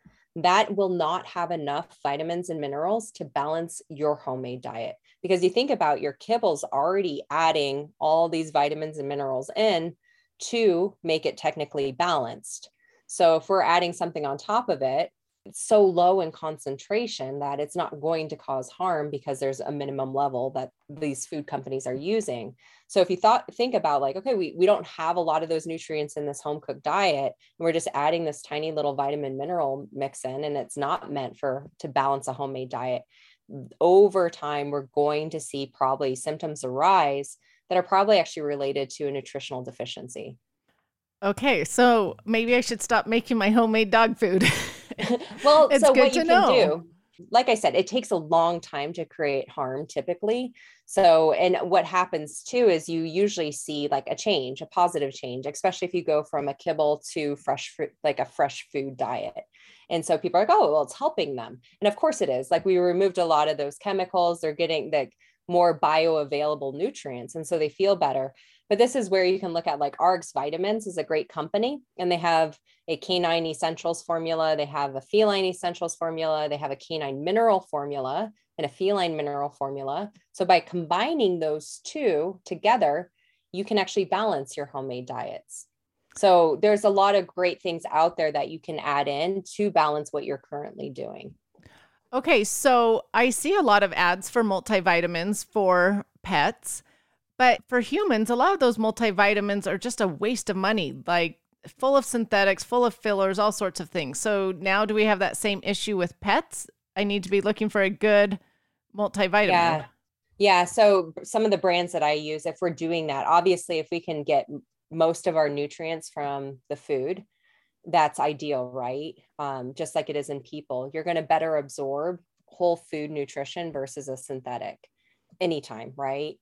that will not have enough vitamins and minerals to balance your homemade diet. Because you think about your kibbles already adding all these vitamins and minerals in to make it technically balanced. So if we're adding something on top of it, so low in concentration that it's not going to cause harm because there's a minimum level that these food companies are using. So if you thought think about like, okay, we, we don't have a lot of those nutrients in this home cooked diet, and we're just adding this tiny little vitamin mineral mix in, and it's not meant for to balance a homemade diet. Over time, we're going to see probably symptoms arise that are probably actually related to a nutritional deficiency. Okay, so maybe I should stop making my homemade dog food. (laughs) (laughs) well, it's so what you know. can do, like I said, it takes a long time to create harm typically. So, and what happens too is you usually see like a change, a positive change, especially if you go from a kibble to fresh fruit, like a fresh food diet. And so people are like, oh, well, it's helping them. And of course it is. Like we removed a lot of those chemicals. They're getting like more bioavailable nutrients. And so they feel better. But this is where you can look at like RX Vitamins is a great company, and they have a canine essentials formula, they have a feline essentials formula, they have a canine mineral formula, and a feline mineral formula. So by combining those two together, you can actually balance your homemade diets. So there's a lot of great things out there that you can add in to balance what you're currently doing. Okay, so I see a lot of ads for multivitamins for pets, but for humans, a lot of those multivitamins are just a waste of money, like full of synthetics, full of fillers, all sorts of things. So now do we have that same issue with pets? I need to be looking for a good multivitamin. Yeah. Yeah. So some of the brands that I use, if we're doing that, obviously, if we can get most of our nutrients from the food, that's ideal, right? Um, just like it is in people, you're going to better absorb whole food nutrition versus a synthetic anytime, right?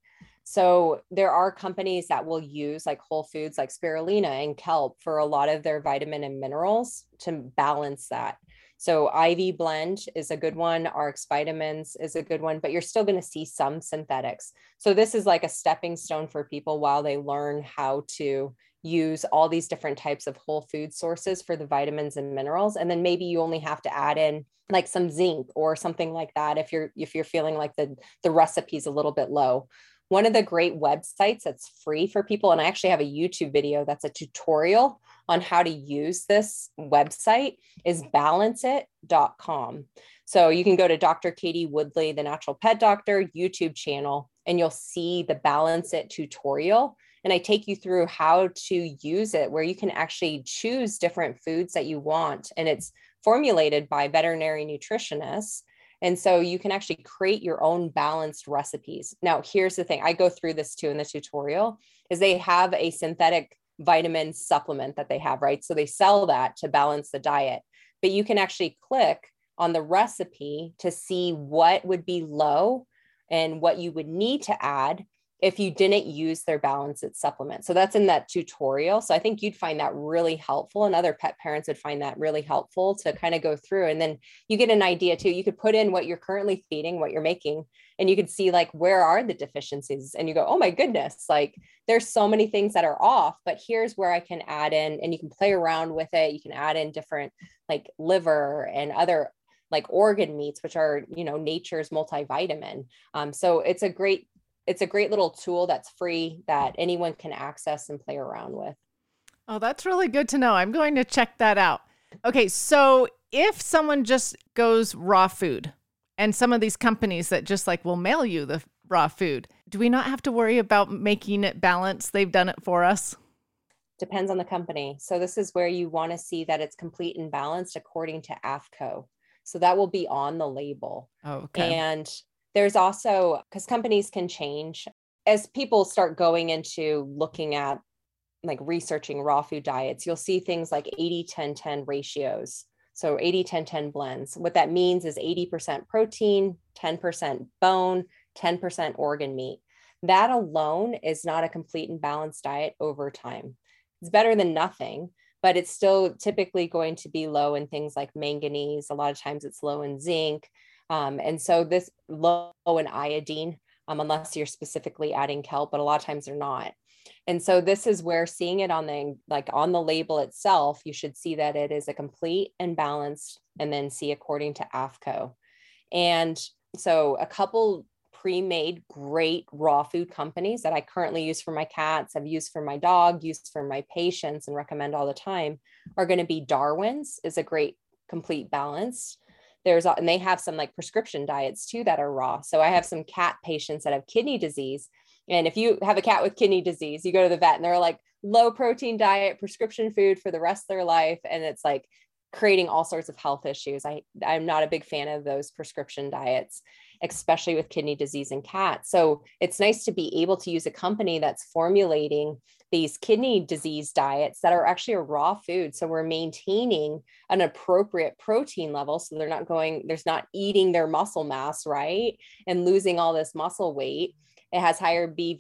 So there are companies that will use like whole foods like spirulina and kelp for a lot of their vitamin and minerals to balance that. So Ivy blend is a good one. RX vitamins is a good one, but you're still going to see some synthetics. So this is like a stepping stone for people while they learn how to use all these different types of whole food sources for the vitamins and minerals and then maybe you only have to add in like some zinc or something like that if you're if you're feeling like the the recipe's a little bit low one of the great websites that's free for people and i actually have a youtube video that's a tutorial on how to use this website is balanceit.com so you can go to dr katie woodley the natural pet doctor youtube channel and you'll see the balance it tutorial and I take you through how to use it, where you can actually choose different foods that you want. And it's formulated by veterinary nutritionists. And so you can actually create your own balanced recipes. Now, here's the thing I go through this too in the tutorial is they have a synthetic vitamin supplement that they have, right? So they sell that to balance the diet, but you can actually click on the recipe to see what would be low and what you would need to add if you didn't use their Balance It supplement. So that's in that tutorial. So I think you'd find that really helpful and other pet parents would find that really helpful to kind of go through and then you get an idea too. You could put in what you're currently feeding, what you're making, and you could see like where are the deficiencies and you go, "Oh my goodness, like there's so many things that are off, but here's where I can add in and you can play around with it. You can add in different like liver and other like organ meats which are you know nature's multivitamin um, so it's a great it's a great little tool that's free that anyone can access and play around with. Oh, that's really good to know. I'm going to check that out. Okay, so if someone just goes raw food and some of these companies that just like will mail you the raw food, do we not have to worry about making it balanced? They've done it for us. Depends on the company. So this is where you want to see that it's complete and balanced according to AAFCO. So that will be on the label. Oh, okay. And there's also because companies can change as people start going into looking at like researching raw food diets, you'll see things like 80 10 10 ratios. So 80 10 10 blends. What that means is 80% protein, 10% bone, 10% organ meat. That alone is not a complete and balanced diet over time. It's better than nothing, but it's still typically going to be low in things like manganese. A lot of times it's low in zinc. Um, and so this low in iodine, um, unless you're specifically adding kelp, but a lot of times they're not. And so this is where seeing it on the like on the label itself, you should see that it is a complete and balanced, and then see according to AAFCO. And so a couple pre-made great raw food companies that I currently use for my cats, I've used for my dog, used for my patients, and recommend all the time are going to be Darwin's is a great complete balance there's and they have some like prescription diets too that are raw. So i have some cat patients that have kidney disease and if you have a cat with kidney disease you go to the vet and they're like low protein diet prescription food for the rest of their life and it's like creating all sorts of health issues. I i'm not a big fan of those prescription diets especially with kidney disease in cats so it's nice to be able to use a company that's formulating these kidney disease diets that are actually a raw food. So we're maintaining an appropriate protein level. So they're not going, there's not eating their muscle mass, right? And losing all this muscle weight. It has higher B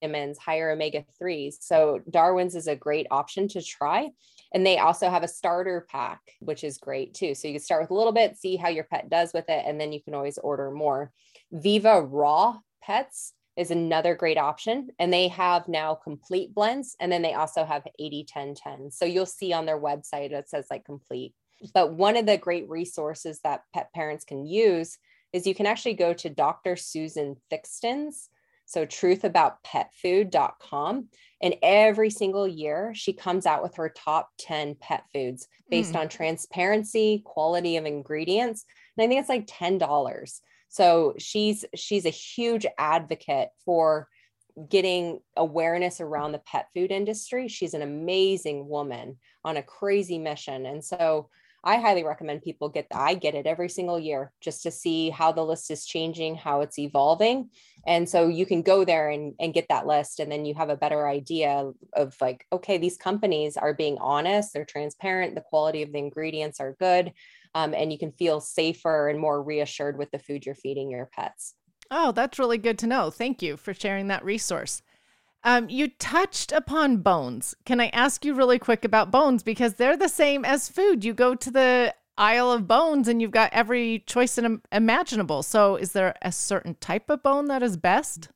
vitamins, higher omega 3s. So Darwin's is a great option to try. And they also have a starter pack, which is great too. So you can start with a little bit, see how your pet does with it, and then you can always order more. Viva Raw Pets is another great option. And they have now complete blends. And then they also have 80 10 10. So you'll see on their website it says like complete. But one of the great resources that pet parents can use is you can actually go to Dr. Susan Thixton's. So truthaboutpetfood.com. And every single year, she comes out with her top 10 pet foods based mm. on transparency, quality of ingredients. And I think it's like $10. So she's she's a huge advocate for getting awareness around the pet food industry. She's an amazing woman on a crazy mission. And so I highly recommend people get that. I get it every single year just to see how the list is changing, how it's evolving. And so you can go there and, and get that list. And then you have a better idea of like, okay, these companies are being honest, they're transparent, the quality of the ingredients are good um, and you can feel safer and more reassured with the food you're feeding your pets. Oh, that's really good to know. Thank you for sharing that resource. Um, you touched upon bones. Can I ask you really quick about bones? Because they're the same as food. You go to the aisle of bones and you've got every choice in, imaginable. So, is there a certain type of bone that is best?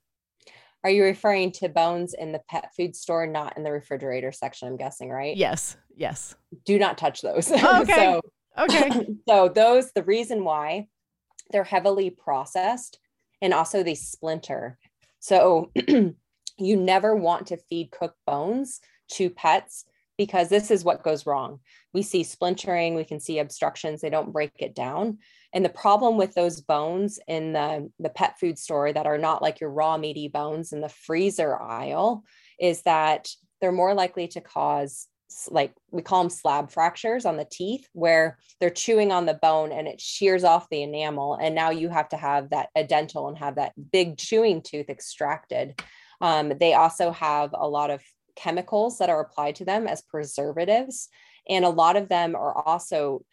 Are you referring to bones in the pet food store, not in the refrigerator section? I'm guessing, right? Yes. Yes. Do not touch those. Oh, (laughs) okay. so, Okay. (laughs) so those the reason why they're heavily processed and also they splinter. So (clears throat) you never want to feed cooked bones to pets because this is what goes wrong. We see splintering, we can see obstructions, they don't break it down. And the problem with those bones in the, the pet food store that are not like your raw meaty bones in the freezer aisle is that they're more likely to cause like we call them slab fractures on the teeth where they're chewing on the bone and it shears off the enamel and now you have to have that a dental and have that big chewing tooth extracted um, they also have a lot of chemicals that are applied to them as preservatives and a lot of them are also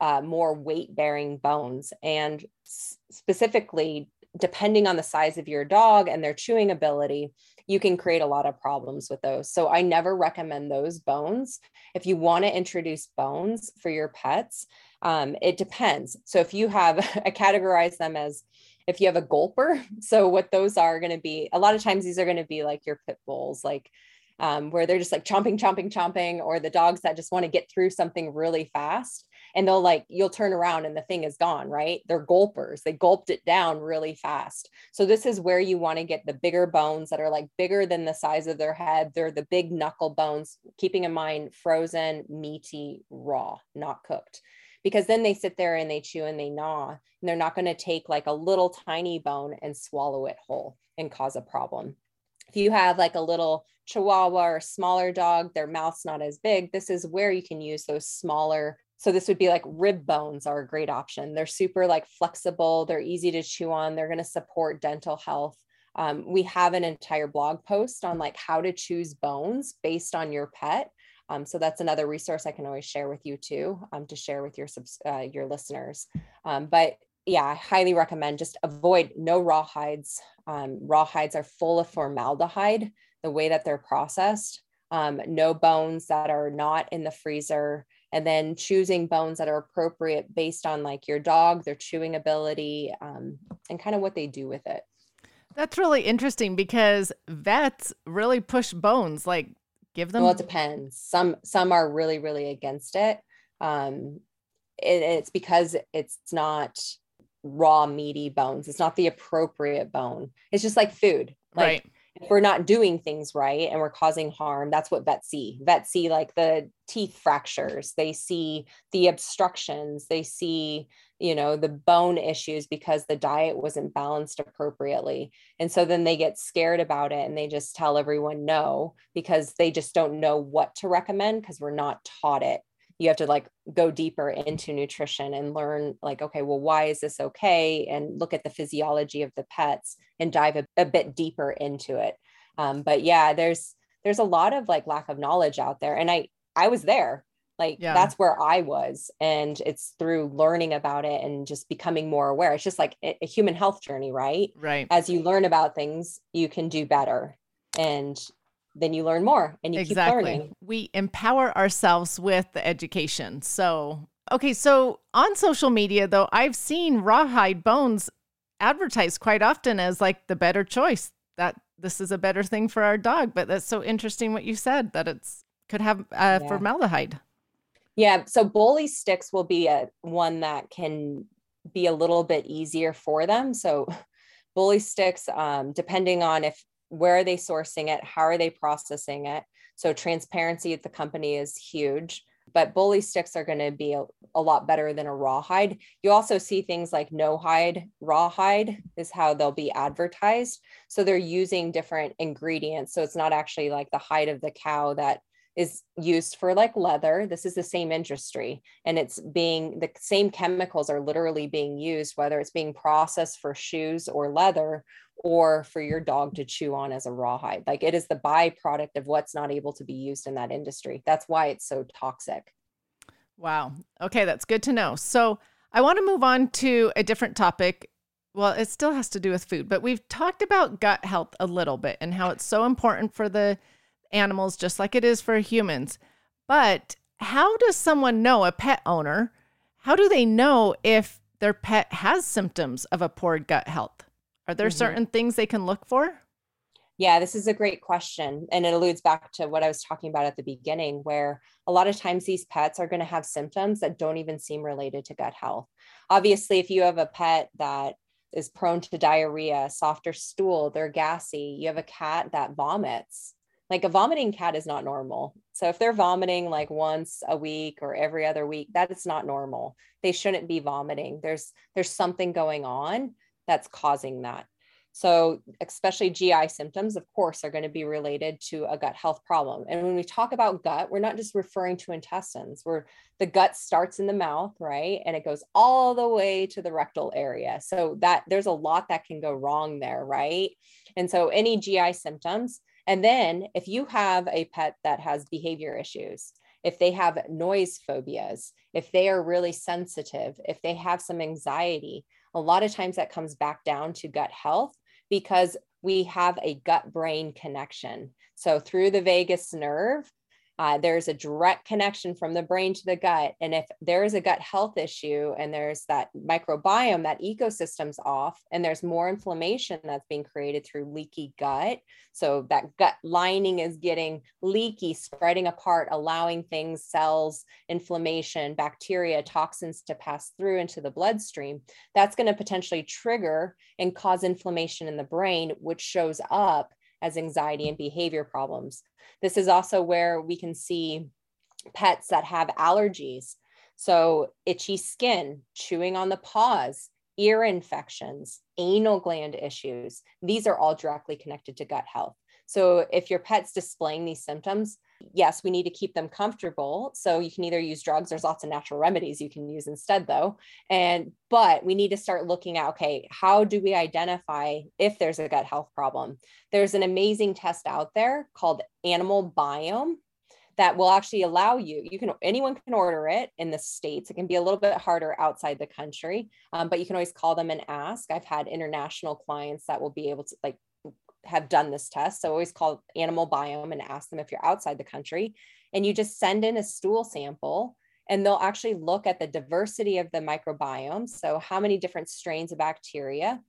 uh, more weight bearing bones and specifically depending on the size of your dog and their chewing ability you can create a lot of problems with those. So I never recommend those bones. If you want to introduce bones for your pets, um, it depends. So if you have, (laughs) I categorize them as if you have a gulper. (laughs) So what those are going to be, a lot of times these are going to be like your pit bulls, like um, where they're just like chomping, chomping, chomping, or the dogs that just want to get through something really fast and they'll like you'll turn around and the thing is gone right? They're gulpers. They gulped it down really fast. So this is where you want to get the bigger bones that are like bigger than the size of their head. They're the big knuckle bones keeping in mind frozen meaty raw not cooked. Because then they sit there and they chew and they gnaw and they're not going to take like a little tiny bone and swallow it whole and cause a problem if you have like a little chihuahua or smaller dog their mouth's not as big this is where you can use those smaller so this would be like rib bones are a great option. They're super like flexible. They're easy to chew on. They're going to support dental health. Um, we have an entire blog post on like how to choose bones based on your pet. Um, so that's another resource I can always share with you too, um, to share with your uh, your listeners. Um, but yeah, I highly recommend just avoid no raw hides. Um, raw hides are full of formaldehyde, the way that they're processed. Um, no bones that are not in the freezer and then choosing bones that are appropriate based on like your dog, their chewing ability, um, and kind of what they do with it. That's really interesting because vets really push bones. Like, give them. Well, it depends. Some some are really really against it. Um, it, it's because it's not raw meaty bones. It's not the appropriate bone. It's just like food. Like, right if we're not doing things right and we're causing harm that's what vets see vets see like the teeth fractures they see the obstructions they see you know the bone issues because the diet wasn't balanced appropriately and so then they get scared about it and they just tell everyone no because they just don't know what to recommend because we're not taught it you have to like go deeper into nutrition and learn like okay well why is this okay? And look at the physiology of the pets and dive a, a bit deeper into it. Um, but yeah there's there's a lot of like lack of knowledge out there. And i i was there. Like yeah. that's where i was. And it's through learning about it and just becoming more aware. It's just like a, a human health journey right? Right. As you learn about things you can do better. And then you learn more and you exactly. keep learning. We empower ourselves with the education. So, okay, so on social media though, I've seen rawhide bones advertised quite often as like the better choice that this is a better thing for our dog. But that's so interesting what you said that it's could have uh, yeah. formaldehyde. Yeah. So bully sticks will be a one that can be a little bit easier for them. So (laughs) bully sticks, um, depending on if where are they sourcing it, how are they processing it. So transparency at the company is huge but bully sticks are going to be a, a, lot better than a rawhide. You also see things like no hide, rawhide is how they'll be advertised. So they're using different ingredients. So it's not actually like the hide of the cow that is used for like leather. This is the same industry and it's being the same chemicals are literally being used, whether it's being processed for shoes or leather or for your dog to chew on as a rawhide. Like it is the byproduct of what's not able to be used in that industry. That's why it's so toxic. Wow. Okay, that's good to know. So I want to move on to a different topic. Well, it still has to do with food, but we've talked about gut health a little bit and how it's so important for the animals, just like it is for humans. But how does someone know, a pet owner, how do they know if their pet has symptoms of a poor gut health? Are there mm-hmm. certain things they can look for? Yeah, this is a great question. And it alludes back to what I was talking about at the beginning, where a lot of times these pets are going to have symptoms that don't even seem related to gut health. Obviously, if you have a pet that is prone to diarrhea, softer stool, they're gassy, you have a cat that vomits. Like a vomiting cat is not normal. So if they're vomiting like once a week or every other week, that is not normal. They shouldn't be vomiting. There's there's something going on that's causing that. So, especially GI symptoms, of course, are going to be related to a gut health problem. And when we talk about gut, we're not just referring to intestines. Where the gut starts in the mouth, right, and it goes all the way to the rectal area. So that there's a lot that can go wrong there, right? And so, any GI symptoms, and then if you have a pet that has behavior issues, if they have noise phobias, if they are really sensitive, if they have some anxiety, a lot of times that comes back down to gut health because we have a gut brain connection. So through the vagus nerve, uh, there's a direct connection from the brain to the gut. And if there is a gut health issue and there's that microbiome, that ecosystem's off, and there's more inflammation that's being created through leaky gut. So that gut lining is getting leaky, spreading apart, allowing things, cells, inflammation, bacteria, toxins to pass through into the bloodstream. That's going to potentially trigger and cause inflammation in the brain, which shows up as anxiety and behavior problems. This is also where we can see pets that have allergies. So, itchy skin, chewing on the paws, ear infections, anal gland issues. These are all directly connected to gut health. So, if your pet's displaying these symptoms, yes, we need to keep them comfortable. So you can either use drugs, there's lots of natural remedies you can use instead though. And but we need to start looking at okay, how do we identify if there's a gut health problem? There's an amazing test out there called Animal Biome that will actually allow you you can anyone can order it in the states it can be a little bit harder outside the country um, but you can always call them and ask i've had international clients that will be able to like have done this test. So always call animal biome and ask them if you're outside the country. And you just send in a stool sample and they'll actually look at the diversity of the microbiome. So, how many different strains of bacteria?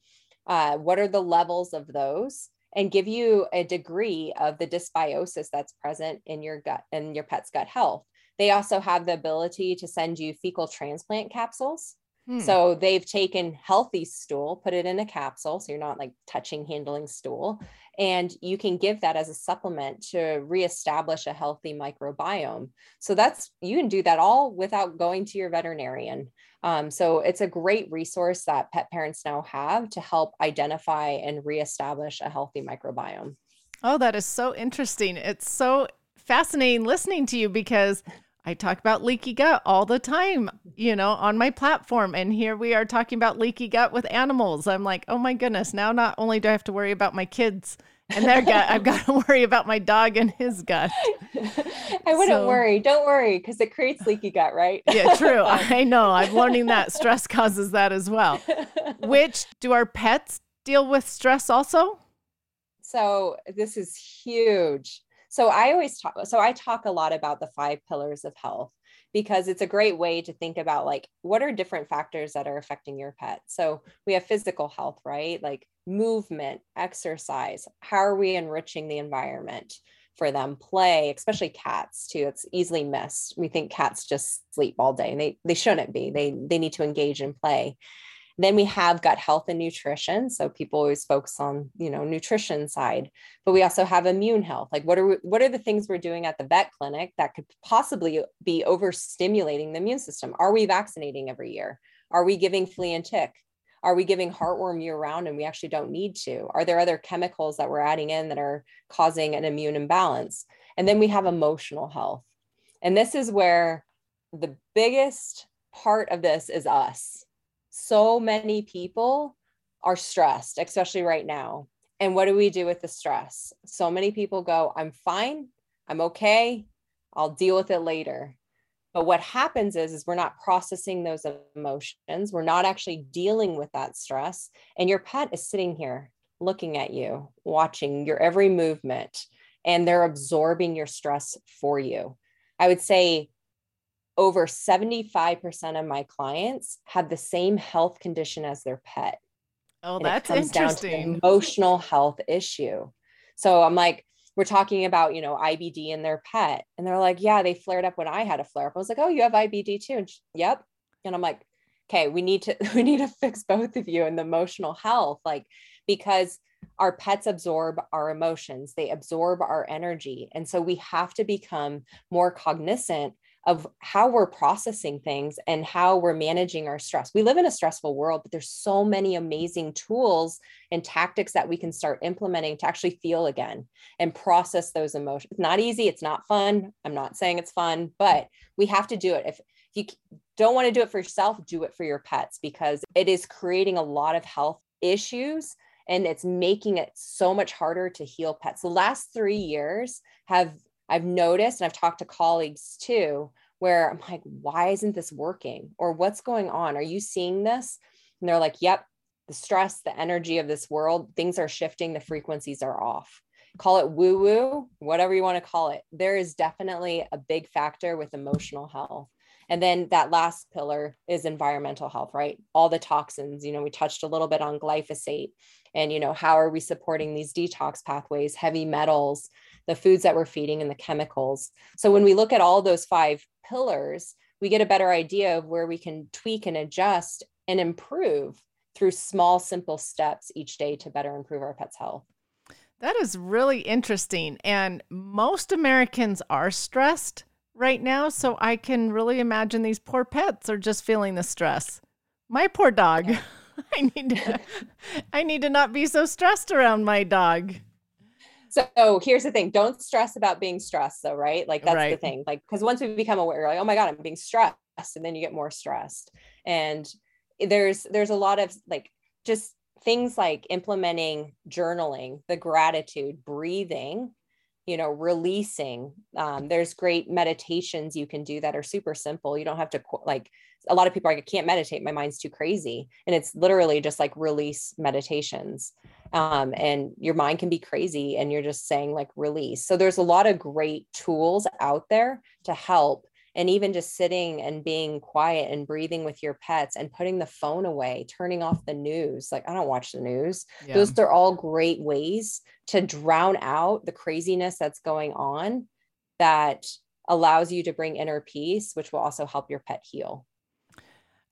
Uh, what are the levels of those? And give you a degree of the dysbiosis that's present in your gut and your pet's gut health. They also have the ability to send you fecal transplant capsules. Hmm. So they've taken healthy stool, put it in a capsule. So you're not like touching, handling stool. And you can give that as a supplement to reestablish a healthy microbiome. So that's, you can do that all without going to your veterinarian. Um, so it's a great resource that pet parents now have to help identify and reestablish a healthy microbiome. Oh, that is so interesting. It's so fascinating listening to you because I talk about leaky gut all the time, you know, on my platform. And here we are talking about leaky gut with animals. I'm like, oh my goodness, now not only do I have to worry about my kids and their gut, I've got to (laughs) worry about my dog and his gut. I wouldn't so, worry. Don't worry, because it creates leaky gut, right? yeah, true. (laughs) I know. I'm learning that stress (laughs) causes that as well. Which do our pets deal with stress also? So this is huge so I always talk, so I talk a lot about the five pillars of health. because it's a great way to think about like what are different factors that are affecting your pet. So we have physical health, right? Like movement, exercise. How are we enriching the environment? for them play especially cats too it's easily missed we think cats just sleep all day and they they shouldn't be they they need to engage in play then we have gut health and nutrition. So people always focus on, you know, nutrition side, but we also have immune health. Like what are we, what are the things we're doing at the vet clinic that could possibly be overstimulating the immune system? Are we vaccinating every year? Are we giving flea and tick? Are we giving heartworm year round and we actually don't need to? Are there other chemicals that we're adding in that are causing an immune imbalance? And then we have emotional health. And this is where the biggest part of this is us so many people are stressed, especially right now. And what do we do with the stress? So many people go, I'm fine, I'm okay, I'll deal with it later. But what happens is, is we're not processing those emotions. We're not actually dealing with that stress. And your pet is sitting here looking at you, watching your every movement, and they're absorbing your stress for you. I would say over 75% of my clients have the same health condition as their pet. Oh, and that's interesting. emotional health issue. So I'm like, we're talking about, you know, IBD in their pet. And they're like, yeah, they flared up when I had a flare up. I was like, oh, you have IBD too. And she, yep. And I'm like, okay, we need to, (laughs) we need to fix both of you and the emotional health. Like, because our pets absorb our emotions, they absorb our energy. And so we have to become more cognizant of how we're processing things and how we're managing our stress. We live in a stressful world, but there's so many amazing tools and tactics that we can start implementing to actually feel again and process those emotions. It's not easy, it's not fun. I'm not saying it's fun, but we have to do it. If, if you don't want to do it for yourself, do it for your pets because it is creating a lot of health issues and it's making it so much harder to heal pets. The last 3 years have I've noticed and I've talked to colleagues too, where I'm like, why isn't this working? Or what's going on? Are you seeing this? And they're like, yep, the stress, the energy of this world, things are shifting, the frequencies are off. Call it woo woo, whatever you want to call it. There is definitely a big factor with emotional health. And then that last pillar is environmental health, right? All the toxins, you know, we touched a little bit on glyphosate and, you know, how are we supporting these detox pathways, heavy metals, the foods that we're feeding and the chemicals. So when we look at all those five pillars, we get a better idea of where we can tweak and adjust and improve through small, simple steps each day to better improve our pet's health. That is really interesting. And most Americans are stressed right now. So I can really imagine these poor pets are just feeling the stress. My poor dog. (laughs) I need to I need to not be so stressed around my dog. So here's the thing don't stress about being stressed, though, right? Like, that's right. the thing. Like, because once we become aware, like, oh my God, I'm being stressed. And then you get more stressed. And there's, there's a lot of like just things like implementing journaling, the gratitude, breathing, you know releasing um, there's great meditations you can do that are super simple you don't have to like a lot of people are like, I can't meditate. My mind's too crazy. And it's literally just like release meditations. Um, and your mind can be crazy and you're just saying like release. So there's a lot of great tools out there to help. And even just sitting and being quiet and breathing with your pets and putting the phone away, turning off the news. Like, I don't watch the news. Yeah. Those are all great ways to drown out the craziness that's going on that allows you to bring inner peace, which will also help your pet heal.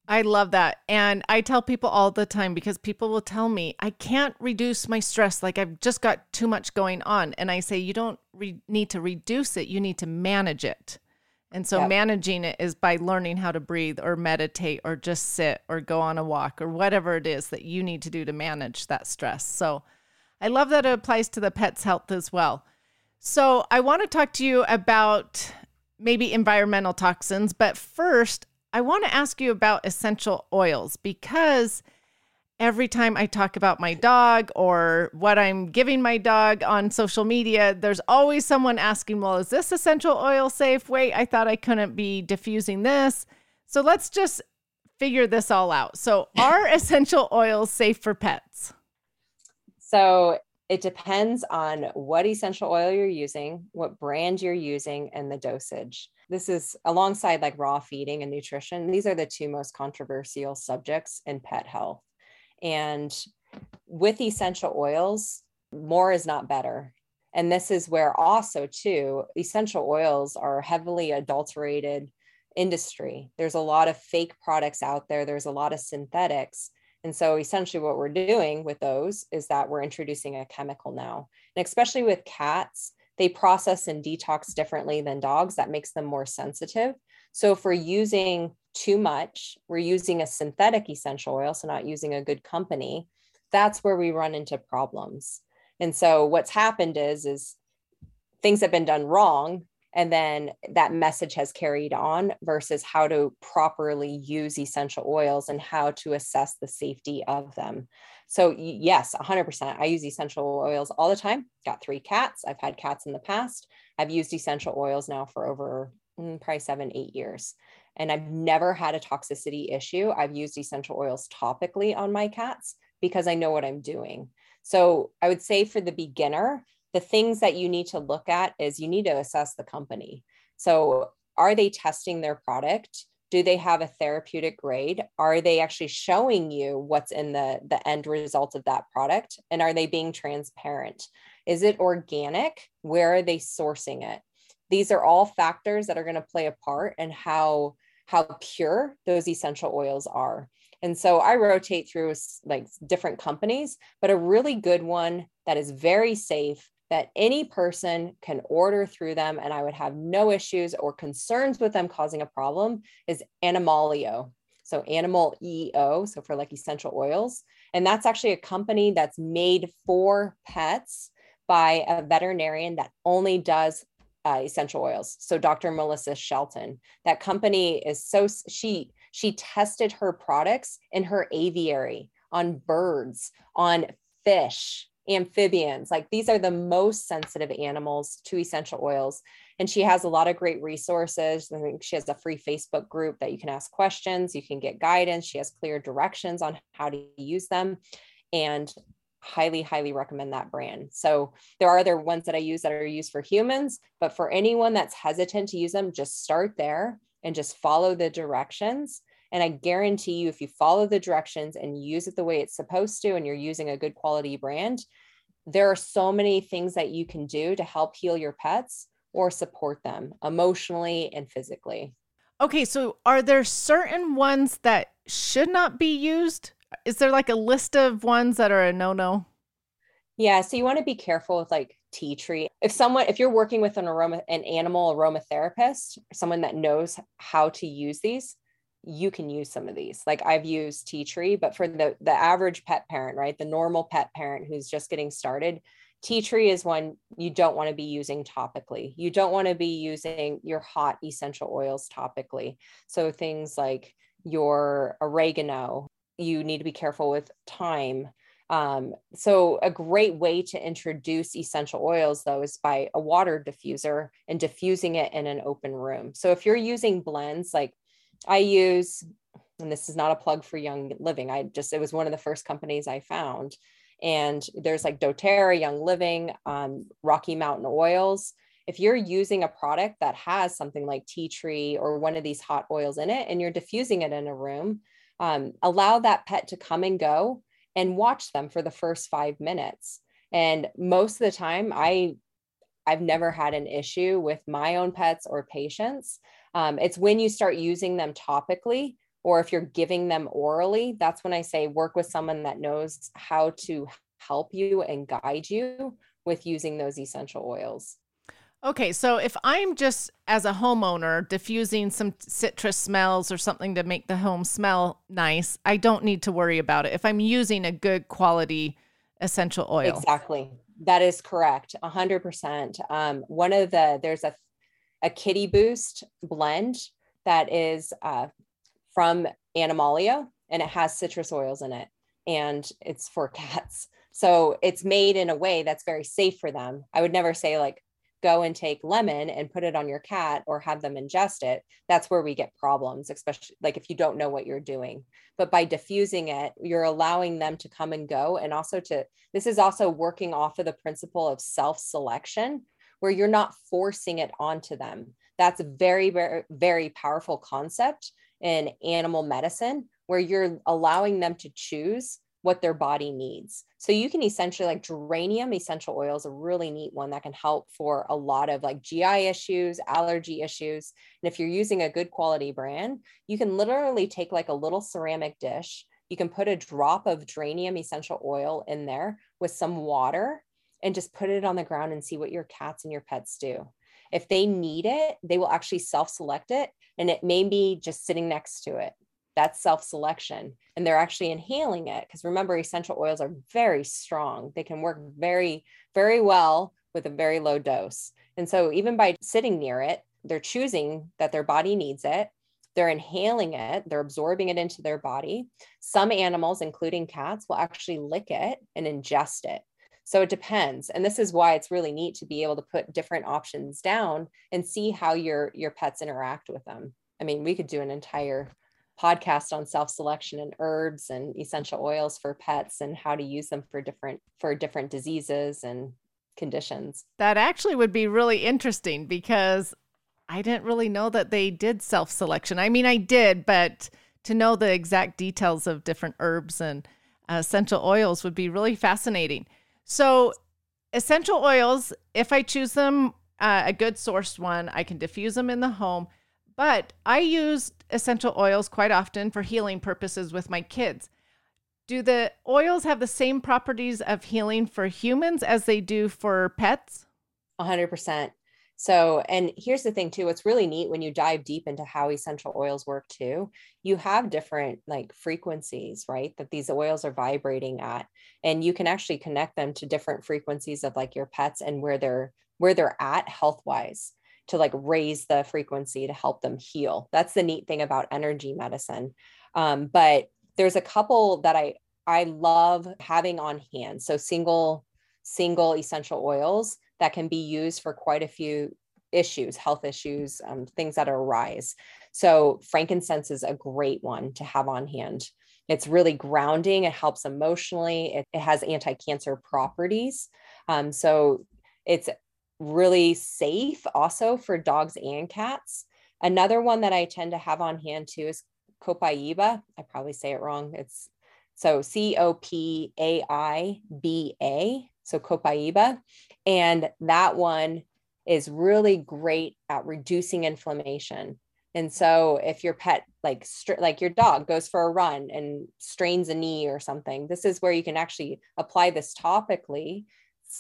I love that. And I tell people all the time because people will tell me, I can't reduce my stress. Like I've just got too much going on. And I say, you don't re- need to reduce it, you need to manage it. And so yep. managing it is by learning how to breathe or meditate or just sit or go on a walk or whatever it is that you need to do to manage that stress. So I love that it applies to the pet's health as well. So I want to talk to you about maybe environmental toxins, but first, I want to ask you about essential oils because every time I talk about my dog or what I'm giving my dog on social media, there's always someone asking, Well, is this essential oil safe? Wait, I thought I couldn't be diffusing this. So let's just figure this all out. So, (laughs) are essential oils safe for pets? So, it depends on what essential oil you're using, what brand you're using, and the dosage. This is alongside like raw feeding and nutrition. These are the two most controversial subjects in pet health. And with essential oils, more is not better. And this is where also too essential oils are heavily adulterated industry. There's a lot of fake products out there. There's a lot of synthetics and so essentially what we're doing with those is that we're introducing a chemical now. And especially with cats, they process and detox differently than dogs. That makes them more sensitive. So if we're using too much, we're using a synthetic essential oil, so not using a good company, that's where we run into problems. And so what's happened is is things have been done wrong and then that message has carried on versus how to properly use essential oils and how to assess the safety of them. So yes 100% i use essential oils all the time. Got three cats. I've had cats in the past. I've used essential oils now for over mm, probably seven eight years. And i've never had a toxicity issue. I've used essential oils topically on my cats because i know what i'm doing. So i would say for the beginner the things that you need to look at is you need to assess the company. So, are they testing their product? Do they have a therapeutic grade? Are they actually showing you what's in the, the end result of that product? And are they being transparent? Is it organic? Where are they sourcing it? These are all factors that are going to play a part in how how pure those essential oils are. And so I rotate through like different companies, but a really good one that is very safe that any person can order through them and I would have no issues or concerns with them causing a problem is Animalio. So animal EO, so for like essential oils. And that's actually a company that's made for pets by a veterinarian that only does uh, essential oils. So Dr. Melissa Shelton. That company is so she she tested her products in her aviary on birds, on fish, amphibians like these are the most sensitive animals to essential oils. And she has a lot of great resources. I think she has a free facebook group that you can ask questions you can get guidance she has clear directions on how to use them and highly highly recommend that brand. So there are other ones that i use that are used for humans but for anyone that's hesitant to use them just start there and just follow the directions and I guarantee you, if you follow the directions and use it the way it's supposed to, and you're using a good quality brand, there are so many things that you can do to help heal your pets or support them emotionally and physically. Okay, so are there certain ones that should not be used? Is there like a list of ones that are a no no? Yeah, so you want to be careful with like tea tree. If someone, if you're working with an aroma, an animal aromatherapist, someone that knows how to use these, you can use some of these. Like I've used tea tree, but for the the average pet parent, right? The normal pet parent who's just getting started, tea tree is one you don't want to be using topically. You don't want to be using your hot essential oils topically. So things like your oregano, you need to be careful with thyme. Um, so a great way to introduce essential oils though is by a water diffuser and diffusing it in an open room. So if you're using blends like I use, and this is not a plug for Young Living. I just, it was one of the first companies I found. And there's like doTERRA, Young Living, um, Rocky Mountain Oils. If you're using a product that has something like tea tree or one of these hot oils in it and you're diffusing it in a room, um, allow that pet to come and go and watch them for the first five minutes. And most of the time, I I've never had an issue with my own pets or patients. Um, it's when you start using them topically or if you're giving them orally, that's when I say work with someone that knows how to help you and guide you with using those essential oils. Okay, so if I'm just as a homeowner diffusing some citrus smells or something to make the home smell nice, I don't need to worry about it if I'm using a good quality essential oil. Exactly. That is correct. 100%. Um, one of the, there's a, a kitty boost blend that is uh, from Animalia and it has citrus oils in it and it's for cats. So it's made in a way that's very safe for them. I would never say like go and take lemon and put it on your cat or have them ingest it, that's where we get problems, especially like if you don't know what you're doing. But by diffusing it, you're allowing them to come and go. And also to, this is also working off of the principle of self selection, where you're not forcing it onto them. That's a very, very, very powerful concept in animal medicine, where you're allowing them to choose what their body needs. So you can essentially like geranium essential oil is a really neat one that can help for a lot of like GI issues, allergy issues. And if you're using a good quality brand, you can literally take like a little ceramic dish. You can put a drop of geranium essential oil in there with some water and just put it on the ground and see what your cats and your pets do. If they need it, they will actually self select it and it may be just sitting next to it that's self selection. And they're actually inhaling it because remember, essential oils are very strong. They can work very, very well with a very low dose. And so, even by sitting near it, they're choosing that their body needs it. They're inhaling it, they're absorbing it into their body. Some animals, including cats, will actually lick it and ingest it. So it depends. And this is why it's really neat to be able to put different options down and see how your your pets interact with them. I mean, we could do an entire podcast on self-selection and herbs and essential oils for pets and how to use them for different for different diseases and conditions. That actually would be really interesting because I didn't really know that they did self-selection. I mean, I did, but to know the exact details of different herbs and essential oils would be really fascinating. So, essential oils, if I choose them uh, a good sourced one, I can diffuse them in the home. But I use essential oils quite often for healing purposes with my kids. Do the oils have the same properties of healing for humans as they do for pets? 100%. So, and here's the thing too, it's really neat when you dive deep into how essential oils work too. You have different like frequencies, right? That these oils are vibrating at and you can actually connect them to different frequencies of like your pets and where they're where they're at health-wise to like raise the frequency to help them heal. That's the neat thing about energy medicine. Um, but there's a couple that I I love having on hand. So single single essential oils that can be used for quite a few issues, health issues, um, things that arise. So frankincense is a great one to have on hand. It's really grounding. It helps emotionally. It, it has anti-cancer properties. Um, so it's really safe also for dogs and cats. Another one that I tend to have on hand too is Copaiba. I probably say it wrong. It's so C O P A I B A. So Copaiba. And that one is really great at reducing inflammation. And so if your pet like like your dog goes for a run and strains a knee or something, this is where you can actually apply this topically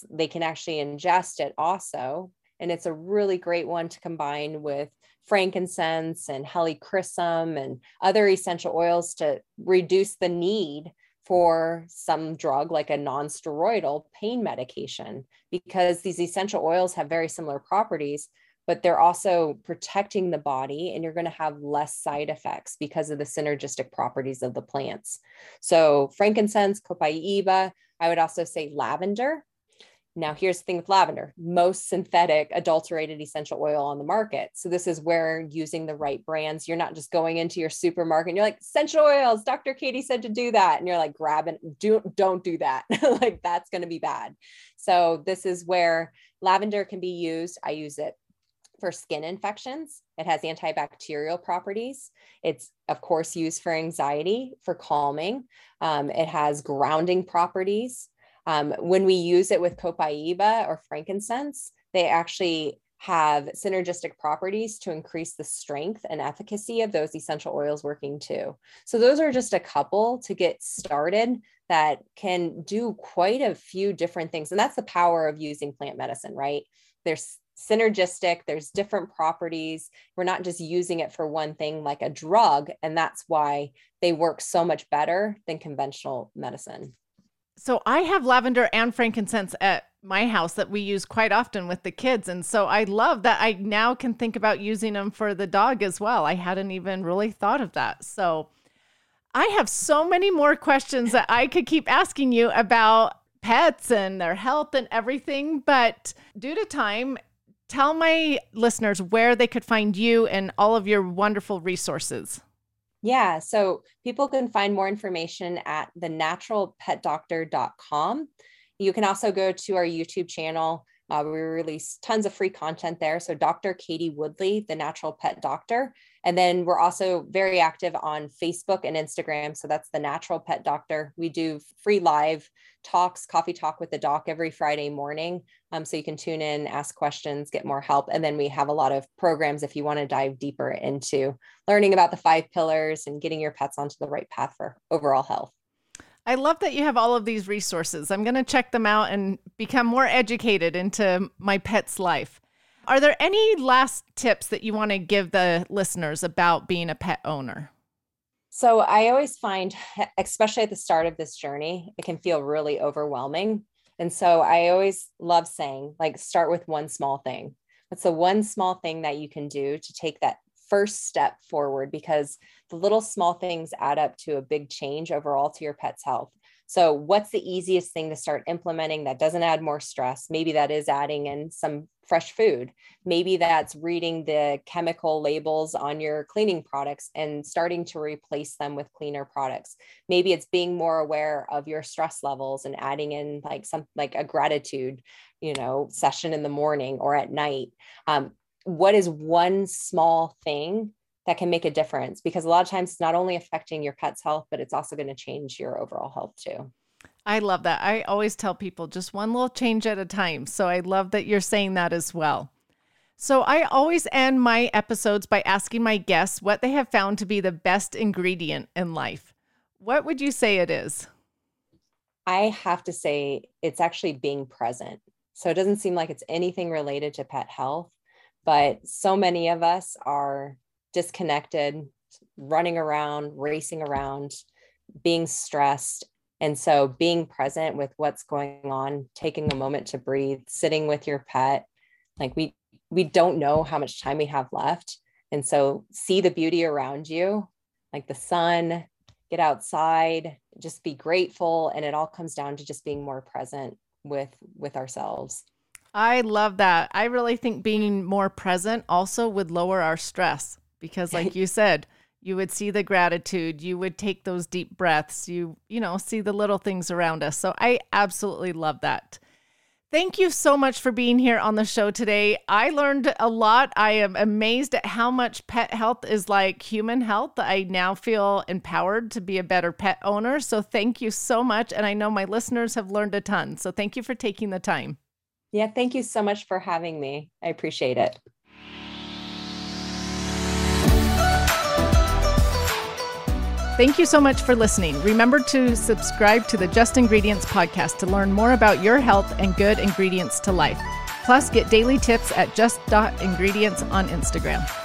they can actually ingest it also. And it's a really great one to combine with frankincense and helichrysum and other essential oils to reduce the need for some drug like a non-steroidal pain medication because these essential oils have very similar properties but they're also protecting the body and you're going to have less side effects because of the synergistic properties of the plants. So frankincense copaiba i would also say lavender now, here's the thing with lavender most synthetic, adulterated essential oil on the market. So, this is where using the right brands, you're not just going into your supermarket and you're like, essential oils, Dr. Katie said to do that. And you're like, grabbing, do, don't do that. (laughs) like, that's going to be bad. So, this is where lavender can be used. I use it for skin infections. It has antibacterial properties. It's, of course, used for anxiety, for calming. Um, it has grounding properties. Um, when we use it with copaiba or frankincense, they actually have synergistic properties to increase the strength and efficacy of those essential oils working too. So those are just a couple to get started that can do quite a few different things. And that's the power of using plant medicine, right? There's synergistic, there's different properties. We're not just using it for one thing like a drug. And that's why they work so much better than conventional medicine. So I have lavender and frankincense at my house that we use quite often with the kids. And so I love that I now can think about using them for the dog as well. I hadn't even really thought of that. So I have so many more questions that I could keep asking you about pets and their health and everything. But due to time, tell my listeners where they could find you and all of your wonderful resources. Yeah, so people can find more information at thenaturalpetdoctor.com. You can also go to our YouTube channel. Uh, we release tons of free content there. So, Dr. Katie Woodley, the natural pet doctor. And then we're also very active on Facebook and Instagram. So, that's the natural pet doctor. We do free live talks, coffee talk with the doc every Friday morning. Um, so, you can tune in, ask questions, get more help. And then we have a lot of programs if you want to dive deeper into learning about the five pillars and getting your pets onto the right path for overall health. I love that you have all of these resources. I'm going to check them out and become more educated into my pet's life. Are there any last tips that you want to give the listeners about being a pet owner? So, I always find, especially at the start of this journey, it can feel really overwhelming. And so, I always love saying, like, start with one small thing. What's the one small thing that you can do to take that first step forward because the little small things add up to a big change overall to your pet's health. So, what's the easiest thing to start implementing that doesn't add more stress? Maybe that is adding in some fresh food. Maybe that's reading the chemical labels on your cleaning products and starting to replace them with cleaner products. Maybe it's being more aware of your stress levels and adding in like some like a gratitude, you know, session in the morning or at night. Um, what is one small thing that can make a difference? Because a lot of times it's not only affecting your pet's health but it's also going to change your overall health too. I love that. I always tell people just one little change at a time. So i love that you're saying that as well. So i always end my episodes by asking my guests what they have found to be the best ingredient in life. What would you say it is? I have to say it's actually being present. So it doesn't seem like it's anything related to pet health but so many of us are disconnected, running around, racing around, being stressed. And so being present with what's going on, taking a moment to breathe, sitting with your pet, like we we don't know how much time we have left. And so see the beauty around you, like the sun, get outside, just be grateful and it all comes down to just being more present with with ourselves. I love that. I really think being more present also would lower our stress because like (laughs) you said, you would see the gratitude, you would take those deep breaths, you you know, see the little things around us. So I absolutely love that. Thank you so much for being here on the show today. I learned a lot. I am amazed at how much pet health is like human health. I now feel empowered to be a better pet owner. So thank you so much. And I know my listeners have learned a ton. So thank you for taking the time. Yeah, thank you so much for having me. I appreciate it. Thank you so much for listening. Remember to subscribe to the Just Ingredients podcast to learn more about your health and good ingredients to life. Plus, get daily tips at just.ingredients on Instagram.